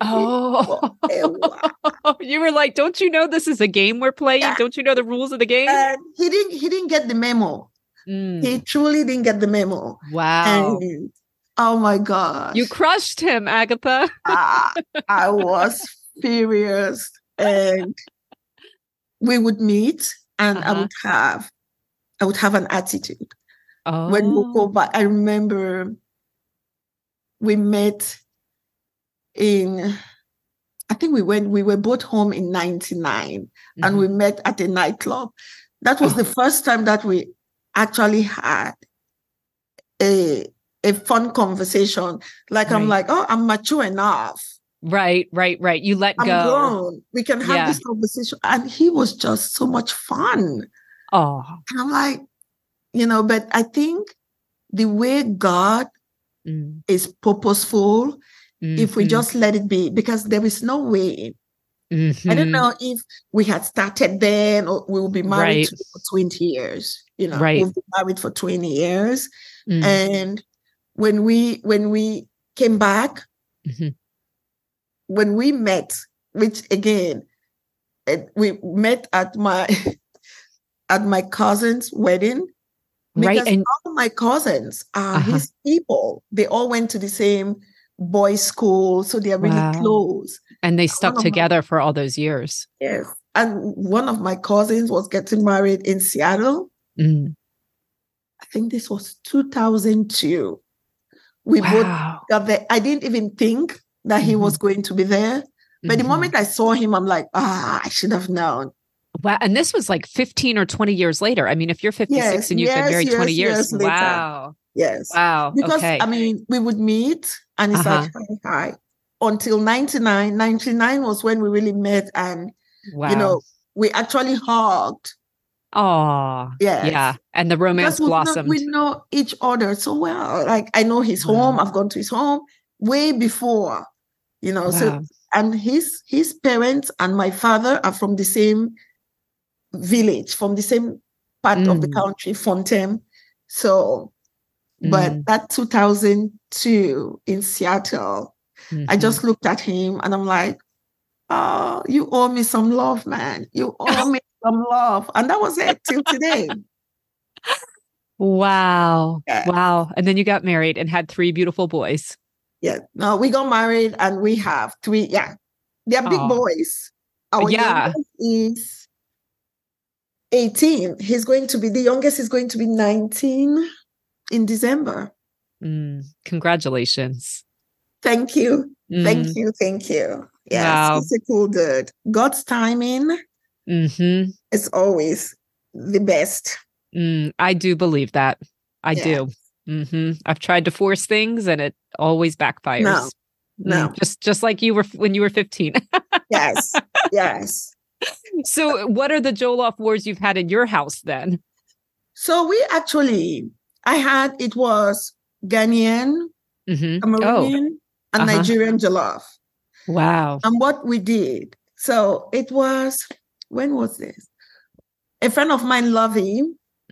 Oh, you were like, "Don't you know this is a game we're playing? Yeah. Don't you know the rules of the game?" He didn't. He didn't get the memo. Mm. He truly didn't get the memo. Wow. And, oh my god! You crushed him, Agatha. uh, I was furious, and we would meet, and uh-huh. I would have, I would have an attitude. Oh. When we go back, I remember we met in I think we went, we were both home in 99 mm-hmm. and we mm-hmm. met at a nightclub. That was oh. the first time that we actually had a a fun conversation. Like right. I'm like, oh, I'm mature enough. Right, right, right. You let I'm go. Grown. We can have yeah. this conversation. And he was just so much fun. Oh. And I'm like, you know, but I think the way God mm. is purposeful mm-hmm. if we mm-hmm. just let it be, because there is no way. Mm-hmm. I don't mm-hmm. know if we had started then or we will be married right. for 20 years. You know, right. we've been married for 20 years. Mm. And when we when we came back, mm-hmm. When we met, which again, we met at my at my cousin's wedding because right. and all my cousins are uh-huh. his people. They all went to the same boys' school, so they're really wow. close. And they stuck together my, for all those years. Yes. And one of my cousins was getting married in Seattle. Mm. I think this was 2002. We wow. both got there. I didn't even think that mm-hmm. he was mm-hmm. going to be there. But mm-hmm. the moment I saw him, I'm like, ah, I should have known. Wow. And this was like 15 or 20 years later. I mean, if you're 56 yes, and you've yes, been married yes, 20 years, wow. Yes. Wow. Because okay. I mean, we would meet and it's uh-huh. like, hi, hi. Until 99. 99 was when we really met and, wow. you know, we actually hugged. Oh, yeah. Yeah. And the romance because blossomed. We know each other so well. Like, I know his home, I've gone to his home way before, you know. Wow. So, and his his parents and my father are from the same village from the same part mm. of the mm. country, Fontaine. So, mm. but that 2002 in Seattle, mm-hmm. I just looked at him and I'm like, oh, you owe me some love, man. You owe me some love. And that was it till today. Wow. Yeah. Wow. And then you got married and had three beautiful boys. Yeah. No, we got married and we have three. Yeah. They're big oh. boys. Our yeah. is 18. He's going to be the youngest is going to be 19 in December. Mm, congratulations. Thank you. Mm. Thank you. Thank you. Yes, wow. it's a cool dude. God's timing mm-hmm. is always the best. Mm, I do believe that. I yeah. do. Mm-hmm. I've tried to force things and it always backfires. No, no. Mm, just just like you were when you were 15. yes. Yes so what are the Jollof wars you've had in your house then? So we actually, I had, it was Ghanaian, mm-hmm. Cameroonian, oh. and uh-huh. Nigerian Jollof. Wow. And what we did, so it was, when was this? A friend of mine, Lovey,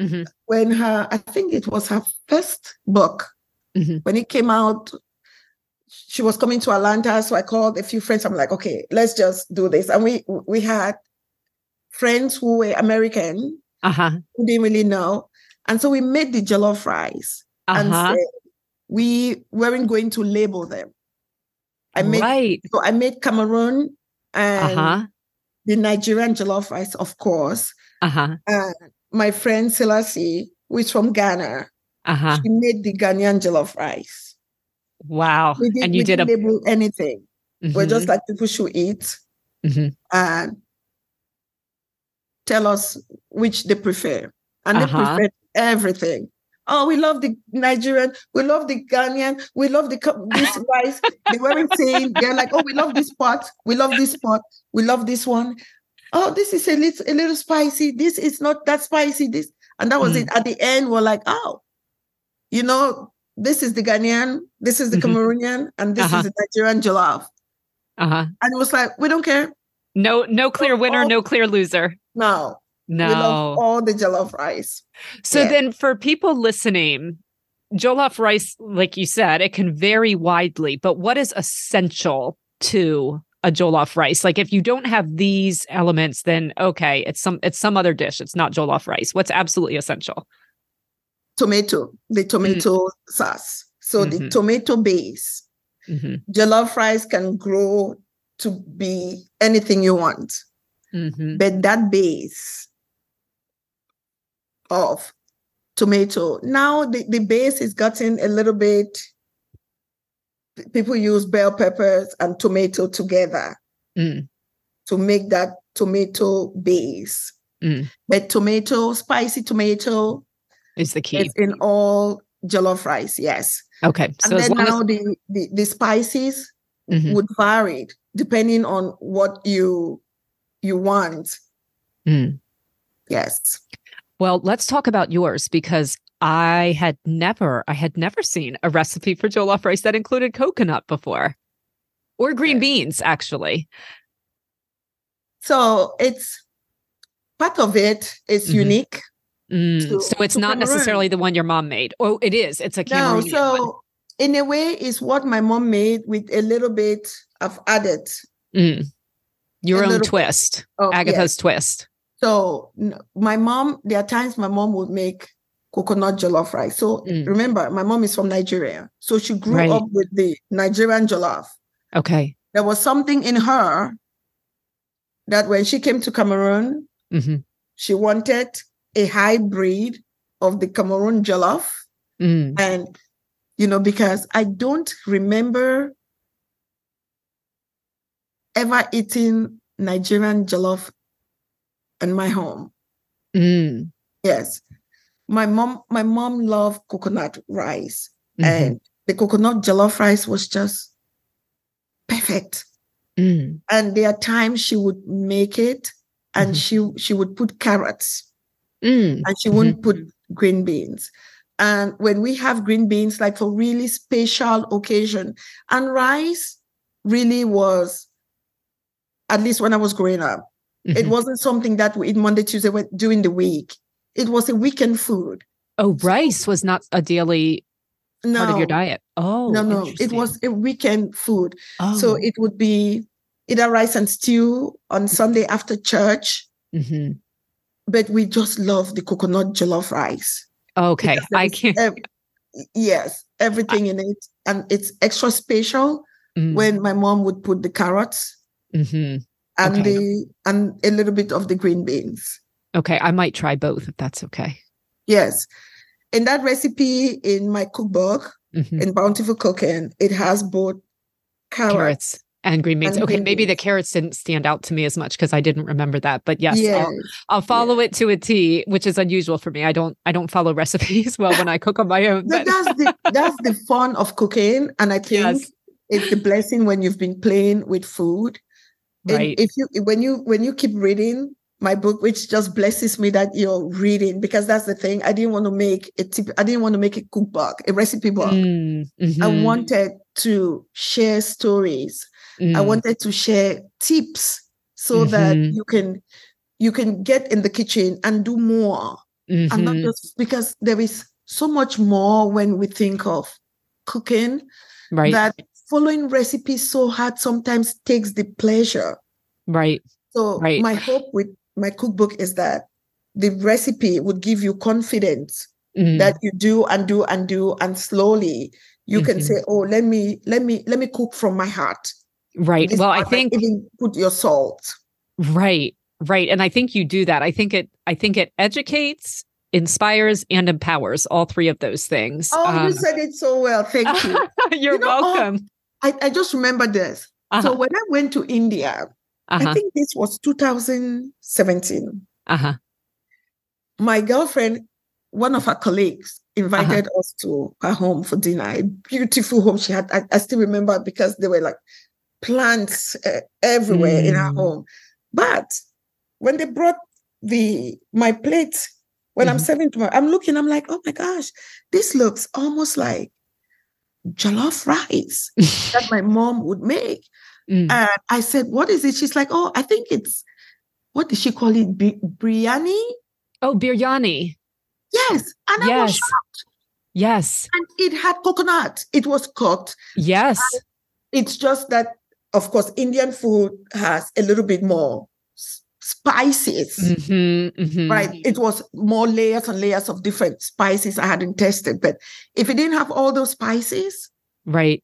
mm-hmm. when her, I think it was her first book, mm-hmm. when it came out, she was coming to Atlanta. So I called a few friends. I'm like, okay, let's just do this. And we we had friends who were American uh-huh. who didn't really know. And so we made the jollof rice uh-huh. and we weren't going to label them. I made right. so I made Cameroon and uh-huh. the Nigerian jollof rice, of course. Uh-huh. And my friend Selassie, who is from Ghana, uh-huh. she made the Ghanaian jollof rice. Wow. We did, and you did a label anything. Mhm. We're just like people should eat Mhm. and tell us which they prefer. And Uh-huh. they prefer everything. Oh, we love the Nigerian, we love the Ghanaian, we love the this rice. They weren't saying they're like, oh, we love this pot, we love this pot, we love this one. Oh, this is a little a little spicy. This is not that spicy. This and that was Mm. it. At the end, we're like, oh, you know, this is the Ghanaian, this is the Mhm. Cameroonian, and this Uh-huh. is the Nigerian jollof. uh-huh. And it was like, we don't care. No no clear winner, all- no clear loser. No, we love No. all the jollof rice. So yeah. then for people listening, jollof rice like you said, it can vary widely, but what is essential to a jollof rice? Like if you don't have these elements then okay, it's some it's some other dish. It's not jollof rice. What's absolutely essential? Tomato, the tomato sauce. So the Mhm. tomato base. Mhm. Jollof rice can grow to be anything you want, Mhm. but that base of tomato. Now the, the base is gotten a little bit. People use bell peppers and tomato together Mm. to make that tomato base. Mm. But tomato, spicy tomato, Is the key. It's in all jollof rice, yes. Okay. So and then now as the, the the spices Mhm. would vary depending on what you you want. Mm. Yes. Well, let's talk about yours because I had never, I had never seen a recipe for jollof rice that included coconut before, or green Yes. beans, actually. So it's part of it is Mhm. unique. Mm, To- so it's not Cameroon. necessarily the one your mom made. Oh, it is. It's a No, so one. in a way, it's what my mom made with a little bit of added. Mm. Your a own twist, of- Agatha's yes. twist. So my mom, there are times my mom would make coconut jollof rice. So Mm. remember, my mom is from Nigeria. So she grew Right. up with the Nigerian jollof. Okay. there was something in her that when she came to Cameroon, hmm she wanted a hybrid of the Cameroon jollof. Mm. And, you know, because I don't remember ever eating Nigerian jollof in my home. Mm. Yes. My mom, my mom loved coconut rice. Mhm. And the coconut jollof rice was just perfect. Mm. and there are times she would make it and Mhm. she she would put carrots Mm. and she wouldn't put green beans and when we have green beans like for really special occasion and rice really was at least when i was growing up it Mhm. wasn't something that we eat monday tuesday during the week it was a weekend food Oh, rice was not a daily no part of your diet. Oh, no no it was a weekend food Oh. so it would be either rice and stew on sunday after church Mhm. but we just love the coconut jollof rice. Okay, I can't. yes, everything in it, and it's extra special Mm. when my mom would put the carrots Mhm. and Okay. the and a little bit of the green beans. Okay, I might try both if that's okay. Yes, in that recipe in my cookbook Mhm. in Bountiful Cooking, it has both carrots. Carrots and green beans. and Okay, green maybe the carrots didn't stand out to me as much because I didn't remember that. But yes, Yes, I'll, I'll follow it to a T, which is unusual for me. I don't I don't follow recipes well when I cook on my own. But that's the that's the fun of cooking, and I think Yes. it's the blessing when you've been playing with food. And right. if you when you when you keep reading my book which just blesses me that you're reading because that's the thing i didn't want to make a tip i didn't want to make a cookbook a recipe book Mm, i mhm, wanted to share stories i mm, wanted to share tips so that Mhm. you can you can get in the kitchen and do more and not mhm, just because there is so much more when we think of cooking right. that following recipes so hard sometimes takes the pleasure right. So Right. my hope with my cookbook is that the recipe would give you confidence mm. that you do and do and do and slowly you mm-hmm. can say oh let me let me let me cook from my heart. Right. Well i think even put your salt. Right. Right. And i think you do that. I think it i think it educates inspires and empowers all three of those things. Oh um, you said it so well. Thank you. You're you know, oh, welcome. I, I just remember this. Uh-huh. so when i went to india uh-huh. i think this was 2017 uh-huh my girlfriend, one of her colleagues, invited uh-huh. us to her home for dinner. A beautiful home she had. I, I still remember because there were like plants uh, everywhere mm. in her mm. home. But when they brought the my plate, when mm-hmm. I'm serving to her, I'm looking, I'm like, oh my gosh, this looks almost like jollof rice that my mom would make. Mm. And I said, what is it? She's like, oh, I think it's what did she call it? B- biryani? Oh, biryani. Yes. And yes. I was shocked. Yes. And it had coconut. It was cooked. Yes. It's just that, of course, Indian food has a little bit more spices. Mm-hmm, mm-hmm. Right. It was more layers and layers of different spices I hadn't tested. But if it didn't have all those spices, right,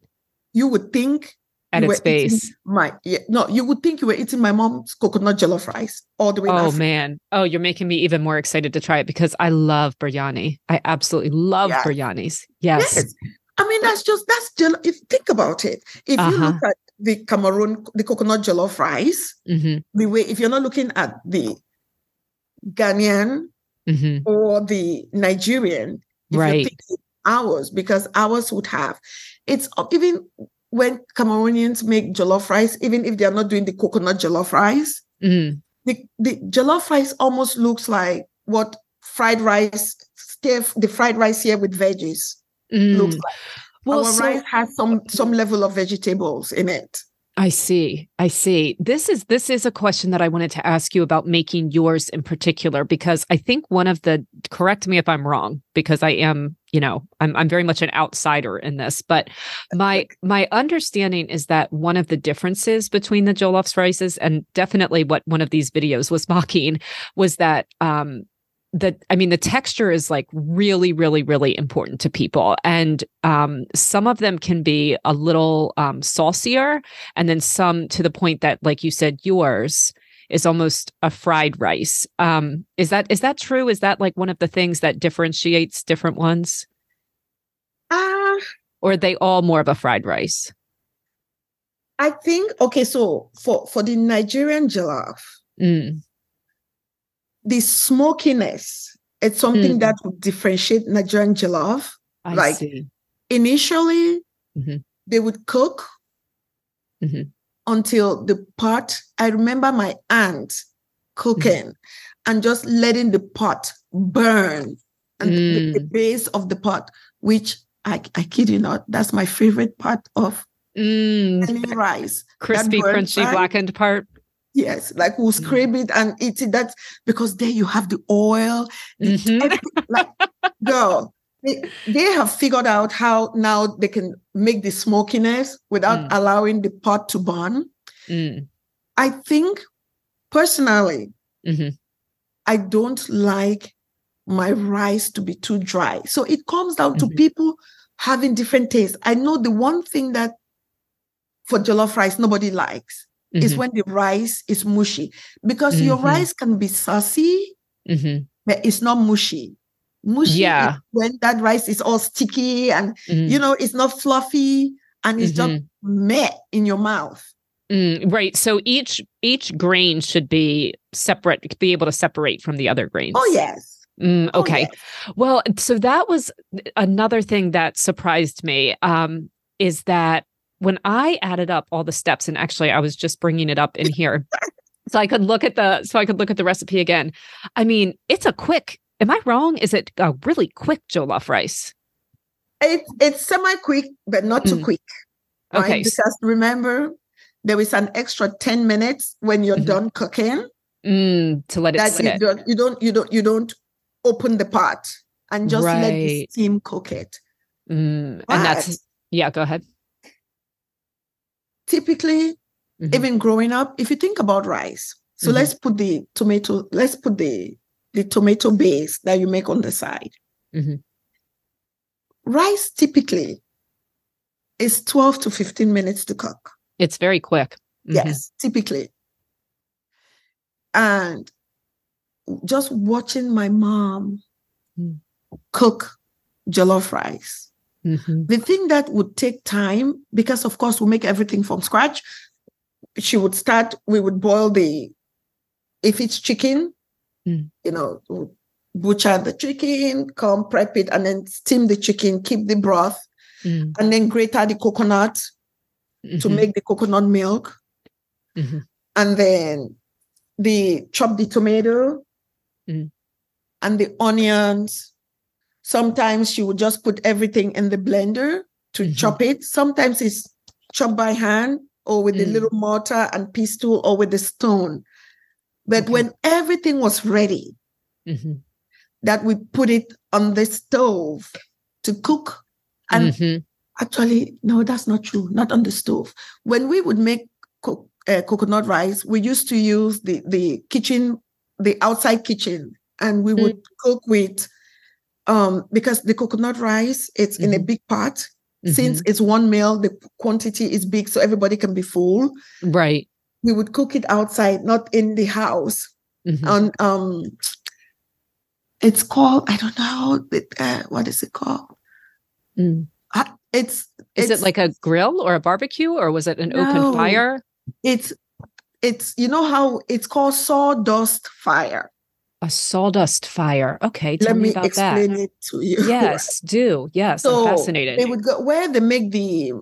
you would think at its base. My yeah, no, you would think you were eating my mom's coconut jollof rice all the way. Oh man! Oh, you're making me even more excited to try it because I love biryani. I absolutely love yes. biryanis. Yes. yes. I mean, that's just that's just if think about it. If uh-huh. you look at the Cameroon, the coconut jollof rice, mm-hmm. the way if you're not looking at the Ghanaian mm-hmm. or the Nigerian, right? Ours because ours would have it's even when Cameroonians make jollof rice, even if they're not doing the coconut jollof rice, mm. the, the jollof rice almost looks like what fried rice, the fried rice here with veggies mm. looks like. Well, Our so, rice has some some level of vegetables in it. I see. I see. This is this is a question that I wanted to ask you about making yours in particular because I think one of the correct me if I'm wrong because I am, you know, I'm I'm very much an outsider in this, but my my understanding is that one of the differences between the jollof rices and definitely what one of these videos was mocking was that um the i mean the texture is like really really really important to people. And um, some of them can be a little um, saucier and then some to the point that like you said yours is almost a fried rice. Um, is that is that true? Is that like one of the things that differentiates different ones? Uh, or are they all more of a fried rice? I think okay so for for the nigerian jollof mm the smokiness, it's something mm. that would differentiate Nigerian jollof. I like see. initially, mm-hmm. they would cook mm-hmm. until the pot. I remember my aunt cooking mm-hmm. and just letting the pot burn and mm. the, the, mm. base of the pot, which I, I kid you not, that's my favorite part of mm. any rice. Crispy, crunchy, blackened part. Yes, like we'll mm. scrape it and eat it. That's because there you have the oil. Mm-hmm. like, girl, they, they, have figured out how now they can make the smokiness without mm. allowing the pot to burn. Mm. I think personally, mm-hmm. I don't like my rice to be too dry. So it comes down mm-hmm. to people having different tastes. I know the one thing that for jollof rice nobody likes mm-hmm. is when the rice is mushy because mm-hmm. your rice can be saucy, mm-hmm. but it's not mushy. Mushy yeah. when that rice is all sticky and mm-hmm. you know it's not fluffy and it's just mm-hmm. met in your mouth. Mm, right. So each each grain should be separate, be able to separate from the other grains. Oh yes. Mm, oh, okay. Oh, yes. Well, so that was another thing that surprised me. Um, is that when I added up all the steps, and actually I was just bringing it up in here, so I could look at the so I could look at the recipe again. I mean, it's a quick. Am I wrong? Is it a really quick jollof rice? It's it's semi quick, but not too mm. quick. Right? Okay, because remember there is an extra ten minutes when you're mm-hmm. done cooking mm, to let it sit. You don't, you don't you don't you don't open the pot and just right. let the steam cook it. Mm, and that's yeah. Go ahead typically, mm-hmm. even growing up, if you think about rice, So mm-hmm. let's put the tomato, let's put the the tomato base that you make on the side. Mm-hmm. Rice typically is 12 to 15 minutes to cook. It's very quick. Mm-hmm. Yes, typically. And just watching my mom mm. cook jollof rice. Mm-hmm. The thing that would take time, because of course we make everything from scratch. She would start, we would boil the, if it's chicken, mm. you know, butcher the chicken, come prep it, and then steam the chicken, keep the broth, mm. and then grate out the coconut mm-hmm. to make the coconut milk. Mm-hmm. And then the chop the tomato mm. and the onions. Sometimes she would just put everything in the blender to mm-hmm. chop it. Sometimes it's chopped by hand or with mm. the little mortar and pestle or with the stone. But okay. when everything was ready, mm-hmm. that we put it on the stove to cook. And mm-hmm. actually, no, that's not true. Not on the stove. When we would make co- uh, coconut rice, we used to use the the kitchen, the outside kitchen, and we would mm-hmm. cook with um because the coconut rice it's in a mm-hmm. big pot. Since mm-hmm. it's one meal, the quantity is big, so everybody can be full. Right. We would cook it outside, not in the house. Mm-hmm. On um, it's called I don't know uh, what is it called. Mm. Uh, it's is it's, it like a grill or a barbecue or was it an no, open fire? It's it's you know how it's called sawdust fire. A sawdust fire. Okay, tell let me, me about explain that. it to you. Yes, do. Yes, so I'm fascinated. They would go where they make the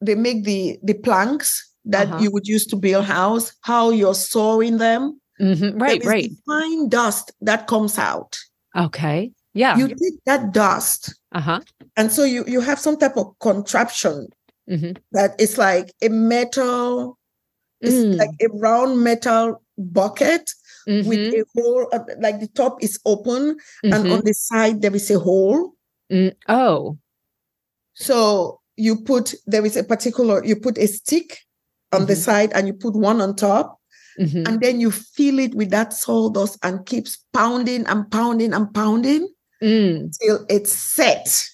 they make the the planks that uh-huh. you would use to build house. How you're sawing them. Mm-hmm. Right, right. fine dust that comes out. Okay. Yeah. You take that dust. Uh-huh. And so you you have some type of contraption mm-hmm. that is like a metal, it's mm. like a round metal bucket mm-hmm. with a hole, like the top is open and on mm-hmm. the side there is a hole. Mm. Oh. So you put there is a particular you put a stick on the mm-hmm. side and you put one on top Mm-hmm. And then you fill it with that sawdust and keeps pounding and pounding and pounding mm. till it's set.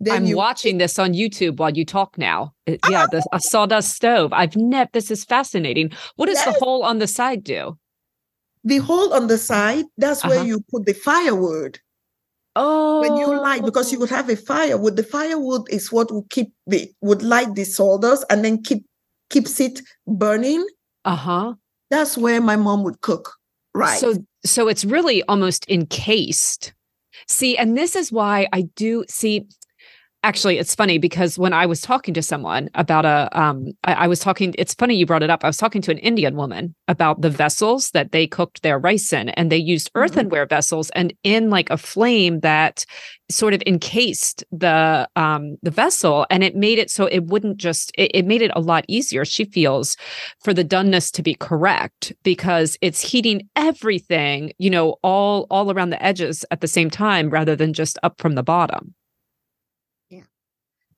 Then I'm you- watching this on YouTube while you talk now. It, yeah, the, a sawdust stove. I've never, this is fascinating. What does yes. the hole on the side do? The hole on the side, that's uh-huh. where you put the firewood. Oh, when you light, because you would have a firewood. The firewood is what would keep the would light the sawdust and then keep keeps it burning. Uh-huh. That's where my mom would cook. Right. So so it's really almost encased. See, and this is why I do see actually it's funny because when i was talking to someone about a um I, I, was talking it's funny you brought it up i was talking to an indian woman about the vessels that they cooked their rice in and they used mm-hmm. earthenware mm-hmm. vessels and in like a flame that sort of encased the um the vessel and it made it so it wouldn't just it, it made it a lot easier she feels for the doneness to be correct because it's heating everything you know all all around the edges at the same time rather than just up from the bottom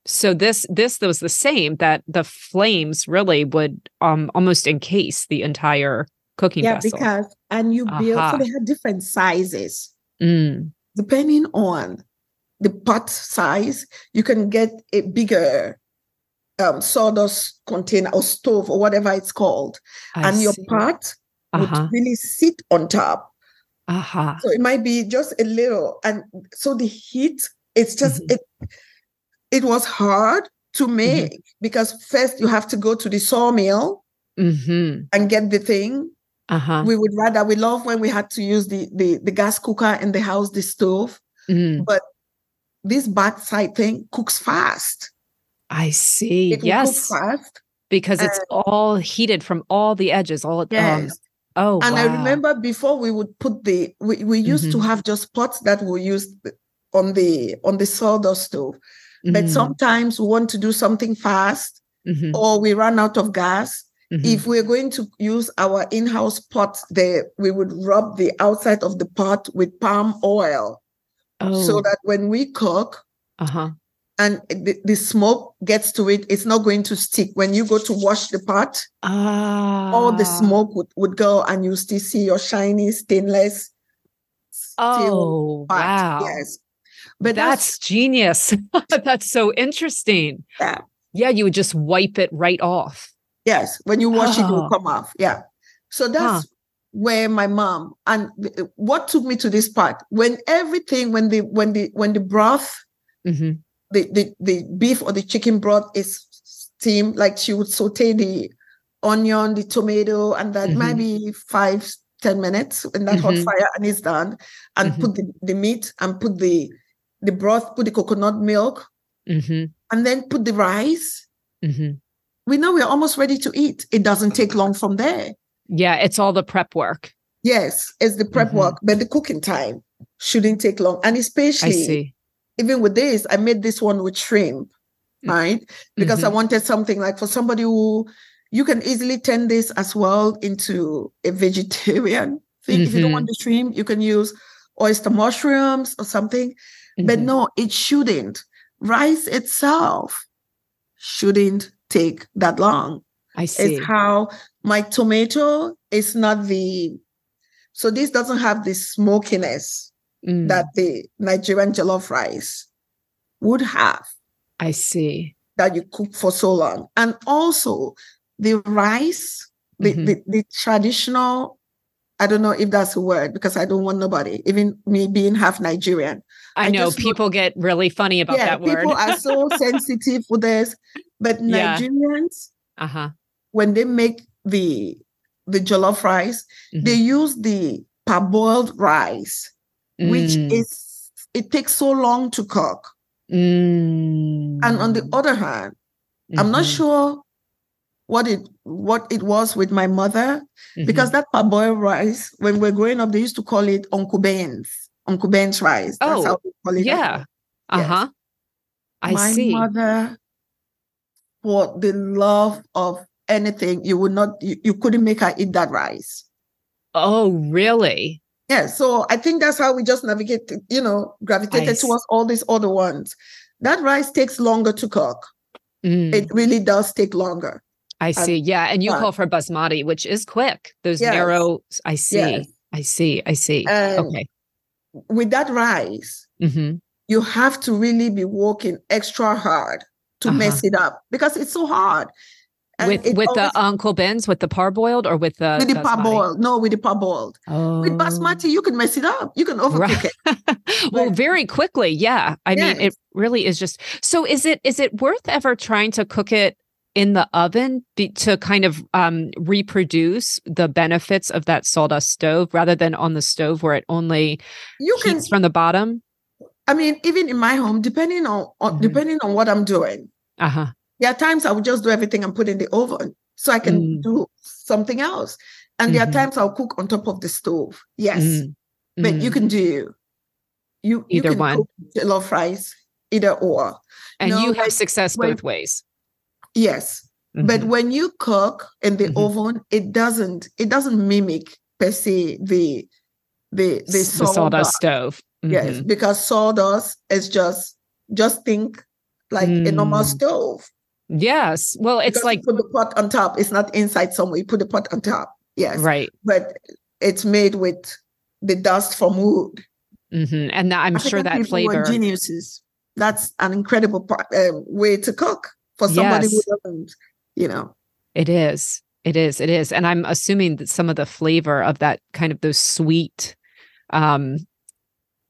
so this this was the same that the flames really would um almost encase the entire cooking yeah vessel. because and you build uh-huh. so they had different sizes mm. depending on the pot size you can get a bigger um, sawdust container or stove or whatever it's called I and see. your pot uh-huh. would really sit on top uh-huh. so it might be just a little and so the heat it's just mm-hmm. it it was hard to mm-hmm. make mm-hmm. because first you have to go to the sawmill mm-hmm. and get the thing. Uh-huh. We would rather we love when we had to use the the, the gas cooker in the house, the stove, mm. but this backside thing cooks fast. I see. It yes, fast because it's all heated from all the edges. All um, yes. Um, oh, and wow. I remember before we would put the we, we used mm-hmm. to have just pots that were used on the on the sawdust stove Mm-hmm. But sometimes we want to do something fast mm-hmm. or we run out of gas. Mm-hmm. If we're going to use our in-house pot, there we would rub the outside of the pot with palm oil. Oh. So that when we cook, uh-huh. and the, the, smoke gets to it, it's not going to stick. When you go to wash the pot, ah. all the smoke would, would go and you still see your shiny stainless. Oh, wow. Yes. But that's, that's genius. that's so interesting. Yeah. Yeah, you would just wipe it right off. Yes. When you wash oh. it, it will come off. Yeah. So that's huh. where my mom and what took me to this part when everything when the when the when the broth mm-hmm the, the, the beef or the chicken broth is steamed, like she would saute the onion, the tomato, and that mm-hmm. maybe five, ten minutes in that mm-hmm. hot fire, and it's done. And mm-hmm. put the, the meat and put the the broth, put the coconut milk, mm-hmm. and then put the rice. Mm-hmm. We know we're almost ready to eat. It doesn't take long from there. Yeah, it's all the prep work. Yes, it's the prep mm-hmm. work, but the cooking time shouldn't take long. And especially even with this, I made this one with shrimp, mm. right? Because mm-hmm. I wanted something like for somebody who you can easily turn this as well into a vegetarian thing. Mm-hmm. If you don't want mm-hmm. the shrimp, you can use oyster mushrooms or something. Mm-hmm. But no, it shouldn't. Rice itself shouldn't take that long. I see. It's how my tomato is not the so this doesn't have the smokiness mm. that the Nigerian jollof rice would have. I see. That you cook for so long. And also the rice, the, mm-hmm. the, the traditional, I don't know if that's a word because I don't want nobody, even me being half Nigerian. I, I know people get really funny about yeah, that word. people are so sensitive for this. But Nigerians, yeah. uh-huh. when they make the the jollof rice, mm-hmm. they use the parboiled rice mm. which is it takes so long to cook. Mm. And on the other hand, mm-hmm. I'm not mm-hmm. sure what it what it was with my mother mm-hmm. because that parboiled rice when we're growing up they used to call it Uncle Uncle Ben's rice. That's oh, how we call it. Yeah. Uh huh. I my see. mother, for the love of anything, you would not you, you couldn't make her eat that rice. Oh, really? Yeah, so I think that's how we just navigate, you know, gravitated towards all these other ones. That rice takes longer to cook. Mm. It really does take longer. I see. And, yeah. And you call for basmati, which is quick. Those yes. narrow, I see. Yes. I see. I see. And okay. With that rice, mm-hmm. you have to really be working extra hard to uh-huh. mess it up because it's so hard. And with with always, the Uncle Ben's with the parboiled or with the with the parboiled? No, with the parboiled. Oh. With basmati, you can mess it up. You can overcook right. it. well, very quickly. Yeah, I yes. mean, it really is just. So, is it is it worth ever trying to cook it in the oven to kind of um, reproduce the benefits of that sawdust stove rather than on the stove where it only you can from the bottom? I mean, even in my home, depending on, on mm-hmm. depending on what I'm doing. Uh huh there are times I would just do everything and put in the oven so I can mm. do something else. And mm-hmm. there are mm-hmm. times I'll cook on top of the stove. Yes. mm But you mm. can do you either you one. Love fries, either or. And no, you have success both ways. Yes. Mm-hmm. But when you cook in the mm-hmm. oven, it doesn't it doesn't mimic per se the the the, the sawdust stove. Yes, mm-hmm. because sawdust is just just think like a normal mm. stove. Yes. Well, it's because like put the pot on top. It's not inside somewhere. You put the pot on top. Yes. Right. But it's made with the dust from wood. Mm-hmm. And that, I'm sure that flavor. geniuses. That's an incredible part, uh, way to cook for somebody yes. who doesn't, you know. It is. It is. It is. And I'm assuming that some of the flavor of that kind of those sweet um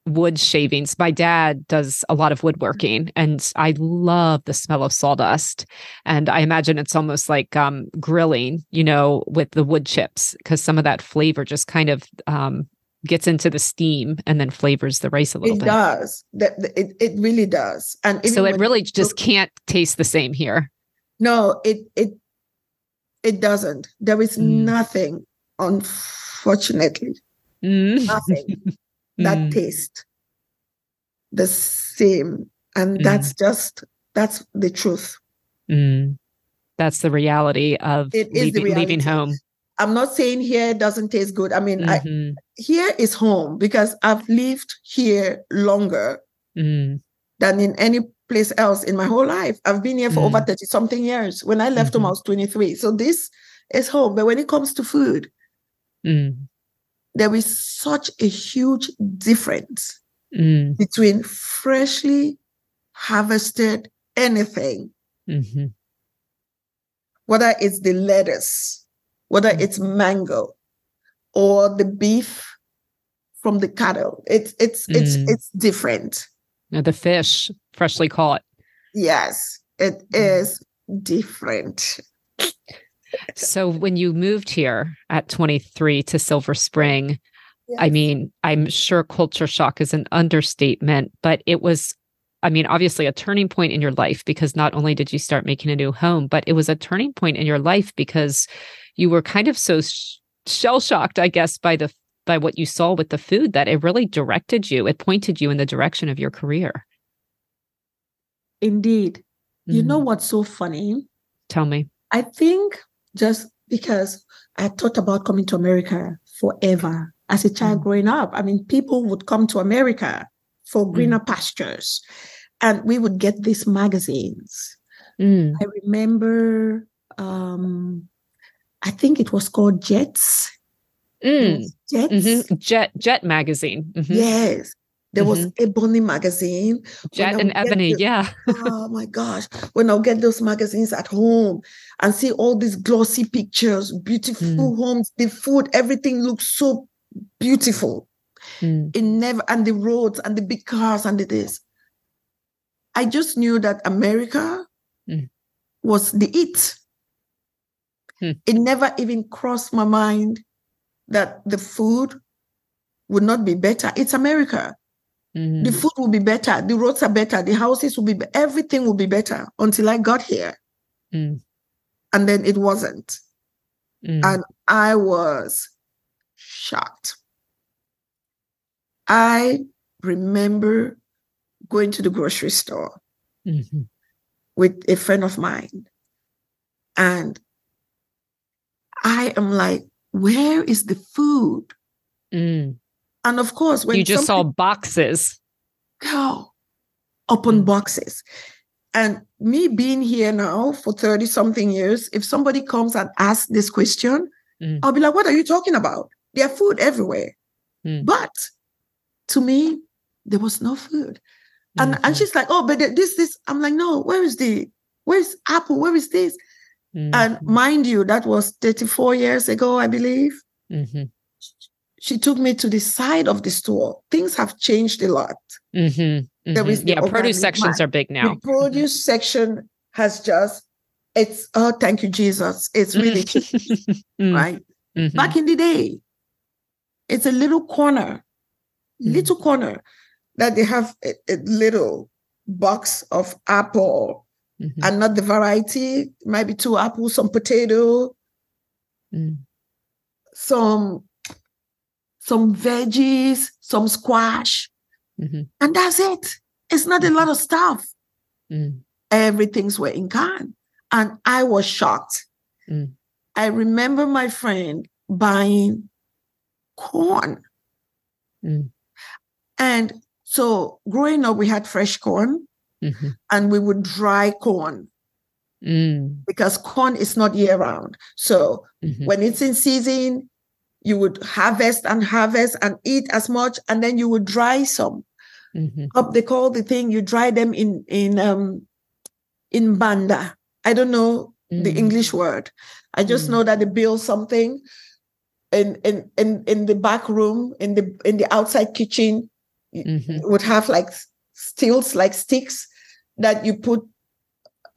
wood shavings. My dad does a lot of woodworking and I love the smell of sawdust. And I imagine it's almost like um, grilling, you know, with the wood chips, because some of that flavor just kind of um, gets into the steam and then flavors the rice a little it bit. It does. That it, it really does. And so it really just can't taste the same here. No, it it it doesn't. There is mm. nothing, unfortunately. Mm. Nothing that mm. taste the same and mm. that's just that's the truth mm. that's the reality of leaving, reality. leaving home i'm not saying here doesn't taste good i mean mm-hmm. I, here is home because i've lived here longer mm. than in any place else in my whole life. I've been here for mm. over 30 something years. When I left mm-hmm. home, I was 23. So this is home. But when it comes to food, mm. there is such a huge difference mm. between freshly harvested anything, mm-hmm. whether it's the lettuce, whether it's mango, or the beef from the cattle. It's it's it's mm. it's different. Now the fish freshly caught. Yes, it mm. different. so when you moved here at 23 to Silver Spring, yes. I mean, I'm sure culture shock is an understatement, but it was I mean, obviously a turning point in your life because not only did you start making a new home, but it was a turning point in your life because you were kind of so sh- shell shocked, I guess, by the by what you saw with the food that it really directed you. It pointed you in the direction of your career. Indeed. Mm-hmm. You know mm-hmm. what's so funny? Tell me. I think just because I thought about coming to America forever as a child mm-hmm. growing up. I mean, people would come to America for greener mm-hmm. pastures, and we would get these magazines. Mm. I remember, um, I think it was called Jets. Mm. Jets. Mm-hmm. Jet Jet magazine. Mm-hmm. Yes. There was mm-hmm. Ebony magazine. Jet and Ebony, the, yeah. oh my gosh. When I'll get those magazines at home and see all these glossy pictures, beautiful mm. homes, the food, everything looks so beautiful. Mm. It never and the roads and the big cars and the this. I just knew that America mm. was the it. Hmm. It never even crossed my mind that the food would not be better. It's America. Mm-hmm. The food will be better. The roads are better. The houses will be, be- everything will be better until I got here. Mm. And then it wasn't. Mm. And I was shocked. I remember going to the grocery store mm-hmm. with a friend of mine. And I am like, where is the food? Mm. And of course, when you just saw boxes. Oh, open mm. boxes. And me being here now for 30 something years, if somebody comes and asks this question, mm. I'll be like, what are you talking about? There's food everywhere. Mm. But to me, there was no food. And mm-hmm. and she's like, oh, but this, this. I'm like, no, where is the where's Apple? Where is this? Mm-hmm. And mind you, that was 34 years ago, I believe. Mm-hmm. She took me to the side of the store. Things have changed a lot. Mm-hmm. There is mm-hmm. yeah, produce sections are big now. The produce section has just it's oh thank you Jesus. It's really mm. right. Mm-hmm. Back in the day, it's a little corner, little corner that they have a, a little box of apple mm-hmm. and not the variety. Maybe two apples, some potato, mm. some some veggies, some squash, mm-hmm. and that's it. It's not a lot of stuff. Mm. Everything's were in can, and I was shocked. Mm. I remember my friend buying corn, mm. and so growing up, we had fresh corn mm-hmm. and we would dry corn mm. because corn is not year round. So mm-hmm. when it's in season, you would harvest and harvest and eat as much, and then you would dry some. Mm-hmm. Up they call the thing you dry them in in um in banda. I don't know the mm. English word. I just mm. know that they build something in in in in the back room in the in the outside kitchen mm-hmm. would have like stilts, like sticks that you put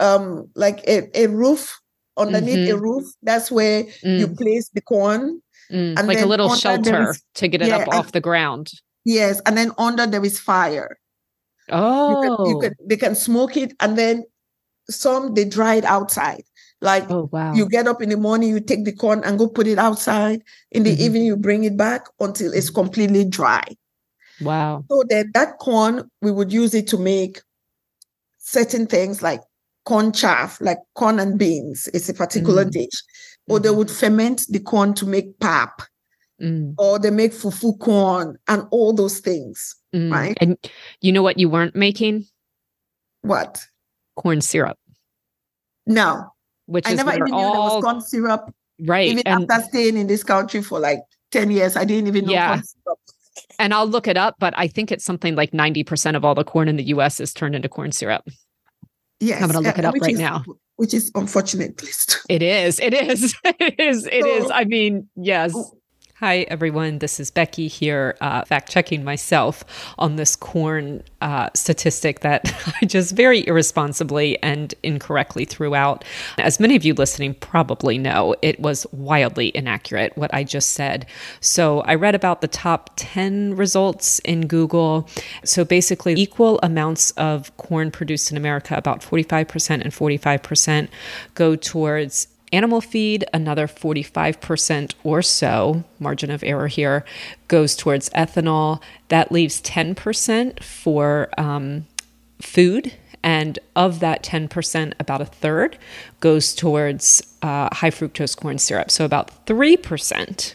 um like a, a roof underneath mm-hmm. a roof. That's where mm. you place the corn. Mm, and like a little shelter is, to get it yeah, up off the ground. Yes, and then under there is fire. Oh, you can, you can, they can smoke it, and then some they dry it outside. Like oh, wow. you get up in the morning, you take the corn and go put it outside. In the mm-hmm. evening, you bring it back until it's completely dry. Wow. So then that corn, we would use it to make certain things like corn chaff, like corn and beans. It's a particular mm. dish. Or they mm-hmm. would ferment the corn to make pap. Mm. Or they make fufu corn and all those things. Mm. Right. And you know what you weren't making? What? Corn syrup. No. Which I never even all... knew there was corn syrup. Right. Even and... after staying in this country for like 10 years, I didn't even know yeah. And I'll look it up, but I think it's something like 90% of all the corn in the US is turned into corn syrup. Yes. I'm going to look it up right is, now. Which is unfortunate, please. It is. It is. It is. It so, is. I mean, yes. Hi, everyone. This is Becky here, uh, fact checking myself on this corn uh, statistic that I just very irresponsibly and incorrectly threw out. As many of you listening probably know, it was wildly inaccurate what I just said. So I read about the top 10 results in Google. So basically, equal amounts of corn produced in America, about 45% and 45%, go towards animal feed, another 45% or so, margin of error here, goes towards ethanol. That leaves 10% for um, food. And of that 10%, about a third goes towards uh, high fructose corn syrup. So about 3%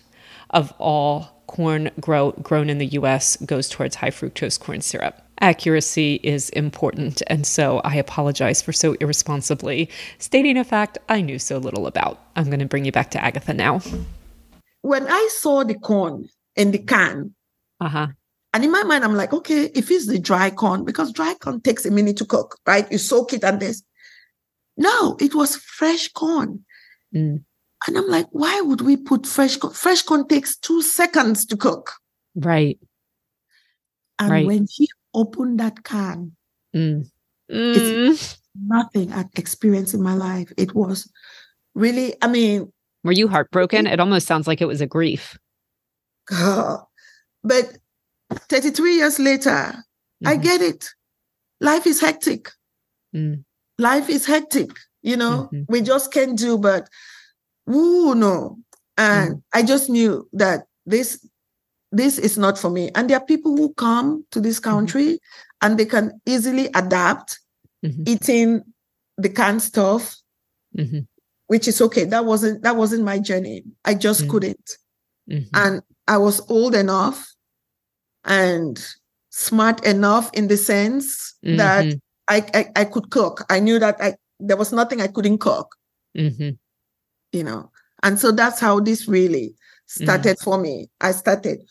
of all corn grow, grown in the US goes towards high fructose corn syrup accuracy is important. And so I apologize for so irresponsibly stating a fact I knew so little about. I'm going to bring you back to Agatha now. When I saw the corn in the can, uh-huh. And in my mind, I'm like, okay, if it's the dry corn, because dry corn takes a minute to cook, right? You soak it and this. No, it was fresh corn. Mm. And I'm like, why would we put fresh corn? Fresh corn takes two seconds to cook. Right. And right. when she open that can, mm. Mm. it's nothing I've experienced in my life. It was really, I mean. Were you heartbroken? It, it almost sounds like it was a grief. Uh, but 33 years later, mm-hmm. I get it. Life is hectic. Mm. Life is hectic. You know, mm-hmm. we just can't do, but, ooh, no. And mm. I just knew that this this is not for me. And there are people who come to this mm-hmm. country mm-hmm. and they can easily adapt mm-hmm. eating the canned stuff, mm-hmm. which is okay. That wasn't that wasn't my journey. I just mm-hmm. couldn't. Mm-hmm. And I was old enough and smart enough in the sense that I, I, I could cook. I knew that I there was nothing I couldn't cook. You know, and so that's how this really started for me. I started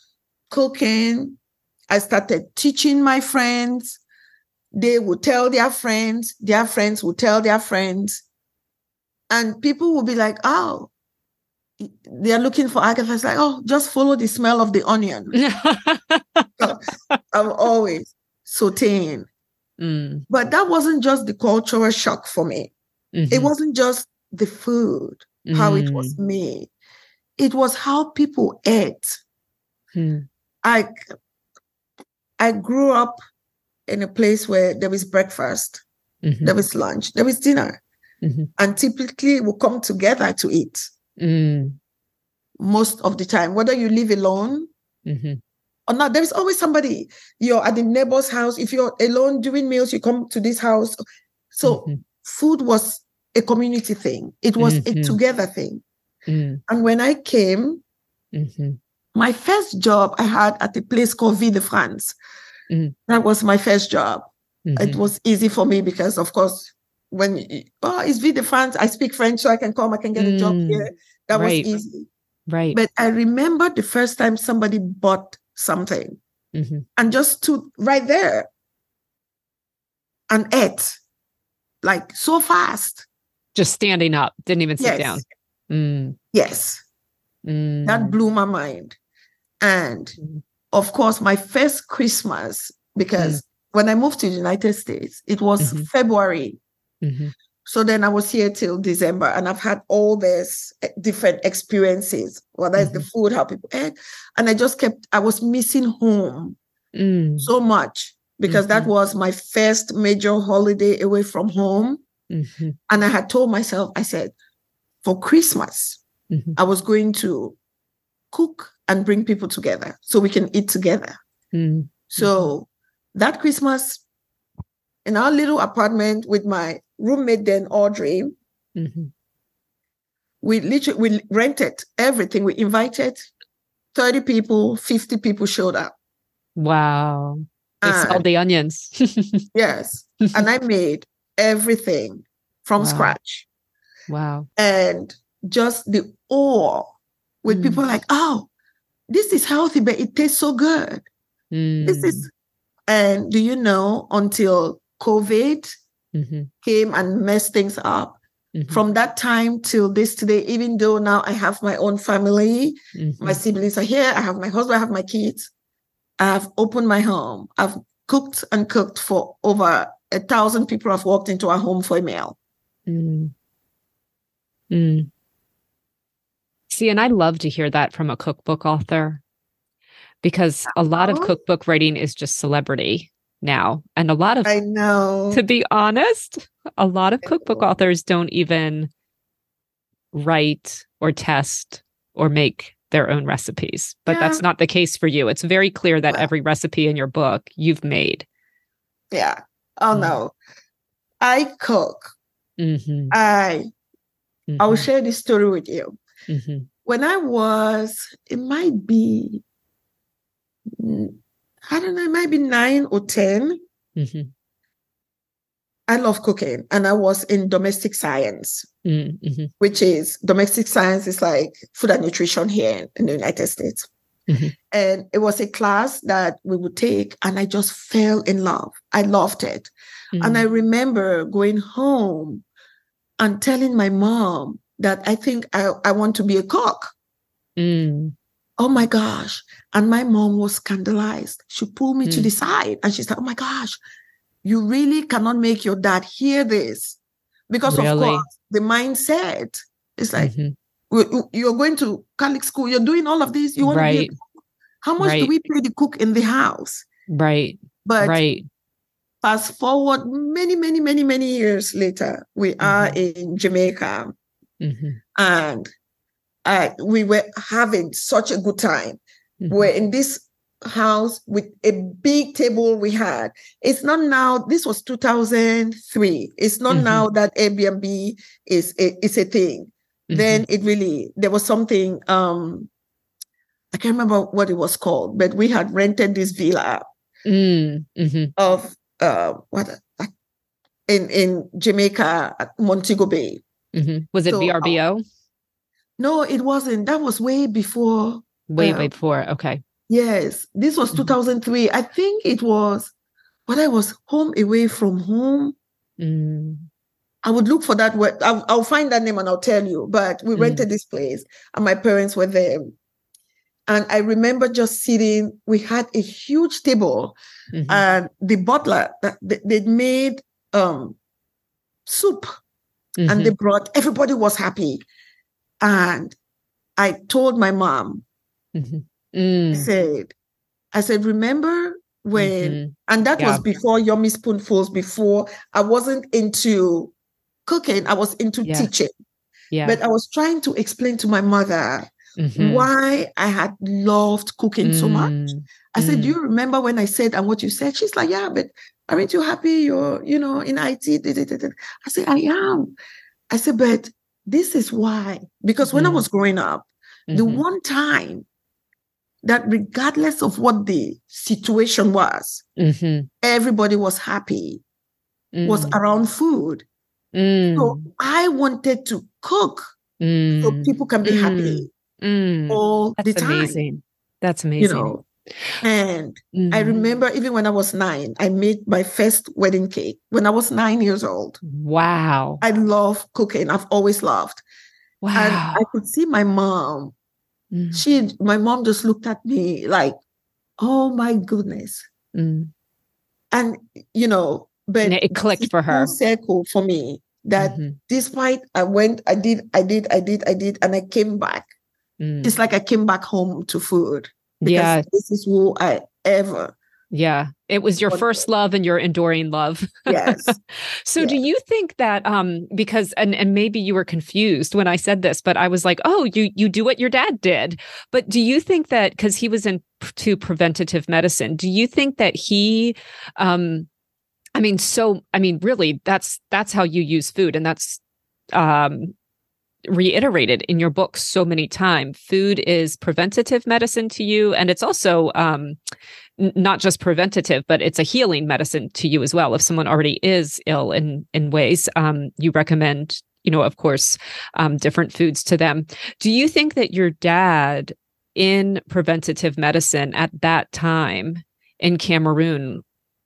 cooking. I started teaching my friends. They would tell their friends, their friends would tell their friends. And people would be like, oh, they're looking for Agatha. It's like, oh, just follow the smell of the onion. I'm always sauteing. Mm. But that wasn't just the cultural shock for me. Mm-hmm. It wasn't just the food, how mm. it was mm. made. It was how people ate. Mm. I I grew up in a place where there was breakfast, mm-hmm. there was lunch, there was dinner, mm-hmm. and typically we come together to eat. Mm. Most of the time, whether you live alone mm-hmm. or not, there is always somebody. You're at the neighbor's house. If you're alone doing meals, you come to this house. So mm-hmm. food was a community thing. It was a Mm-hmm. together thing. Mm. And when I came, Mhm. My first job I had at a place called Ville de France. Mm. That was my first job. It Mhm. was easy for me because, of course, when oh, it's Ville de France, I speak French, so I can come, I can get a job Mm. here. That Right. was easy. Right. But I remember the first time somebody bought something Mhm. and just stood right there and ate like so fast. Just standing up, didn't even sit Yes. down. Mm. Yes, Mm. that blew my mind. And Mm. of course, my first Christmas, because when I moved to the United States, it was Mhm. February. Mhm. So then I was here till December, and I've had all these eh, different experiences, whether it's the food, how people ate. And I just kept, I was missing home Mm. so much because that Mhm. was my first major holiday away from home. And I had told myself, I said, for Christmas. I was going to cook and bring people together so we can eat together. Mm. So that Christmas, in our little apartment with my roommate then Audrey, Mhm. we literally we rented everything. We invited 30 people, 50 people showed up. Wow. They And- smelled the onions. Yes. and I made everything from wow. scratch. Wow. And just the awe with mm. people like, oh, this is healthy, but it tastes so good. Mm. This is, mm. and do you know, until COVID mm-hmm. came and messed things up, mm-hmm. from that time till this today, even though now I have my own family, mm-hmm. my siblings are here, I have my husband, I have my kids, I've opened my home, I've cooked and cooked for over a thousand people have walked into our home for a meal. Mm. Mm. See, and I love to hear that from a cookbook author because a lot of cookbook writing is just celebrity now. And a lot of, I know, to be honest, a lot of cookbook authors don't even write or test or make their own recipes. But yeah. that's not the case for you. It's very clear that well, every recipe in your book you've made. Yeah. Oh, mm. no. I cook. Mm-hmm. I Mm-hmm. I will mm-hmm. share this story with you. Mm-hmm. When I was, it might be, I don't know, it might be nine or 10. Mm-hmm. I love cooking and I was in domestic science, mm-hmm. which is domestic science is like food and nutrition here in the United States. Mm-hmm. And it was a class that we would take, and I just fell in love. I loved it. And I remember going home and telling my mom that I think I, I want to be a cook. Mm. Oh my gosh. And my mom was scandalized. She pulled me mm. to the side and she said, Oh my gosh, you really cannot make your dad hear this. Because really? of course, the mindset is like, mm-hmm. you're going to Catholic school, you're doing all of this, you want right. to be How much right. do we pay the cook in the house? Right. But right. Fast forward many, many, many, many years later, we mm-hmm. are in Jamaica. Mm-hmm. And uh, we were having such a good time. Mm-hmm. We're in this house with a big table we had. It's not now, this was 2003. It's not mm-hmm. now that Airbnb is a, is a thing. Mm-hmm. Then it really, there was something, um, I can't remember what it was called, but we had rented this villa mm, mm-hmm. of uh, what in in Jamaica at Montego Bay. Mm-hmm. Was it so, VRBO? Uh, no, it wasn't. That was way before. Way, way before. Okay. Yes, this was mm-hmm. 2003. I think it was when I was home away from home. Mm. I would look for that word. I'll, I'll, find that name and I'll tell you. But we mm. rented this place and my parents were there. And I remember just sitting, we had a huge table, mm-hmm. and the butler, that they made um, soup mm-hmm. and they brought, everybody was happy. And I told my mom, mm-hmm. mm. I said, I said, remember when, mm-hmm. and that yeah. was before Yummy Spoonfuls, before I wasn't into cooking, I was into yeah. teaching. Yeah. But I was trying to explain to my mother mm-hmm. why I had loved cooking mm-hmm. so much. Mm, I said, Do you remember when I said and what you said? She's like, Yeah, but aren't you happy you're, you know, in IT? I said, I am. I said, but this is why. Because when mm-hmm. I was growing up, the mm-hmm. one time that regardless of what the situation was, mm-hmm. everybody was happy was mm. around food. Mm. So I wanted to cook mm. so people can be happy mm, all the time. That's amazing. That's amazing. You know, and mm. I remember even when I was nine, I made my first wedding cake when I was nine years old. Wow. I love cooking. I've always loved. Wow. And I could see my mom. Mm. She, my mom just looked at me like, oh my goodness. Mm. And, you know, but and it clicked for her. Circle for me that mm-hmm. despite I went, I did, I did, I did, I did, and I came back Mm. It's like I came back home to food. Yeah. This is who I ever. Yeah. It was your first love and your enduring love. Yes. so yes. do you think that um because and and maybe you were confused when I said this, but I was like, "Oh, you you do what your dad did." But do you think that cuz he was into preventative medicine, do you think that he um I mean, so I mean, really that's that's how you use food and that's um reiterated in your book so many times. Food is preventative medicine to you, and it's also um, n- not just preventative, but it's a healing medicine to you as well. If someone already is ill in in ways, um, you recommend, you know, of course, um, different foods to them. Do you think that your dad in preventative medicine at that time in Cameroon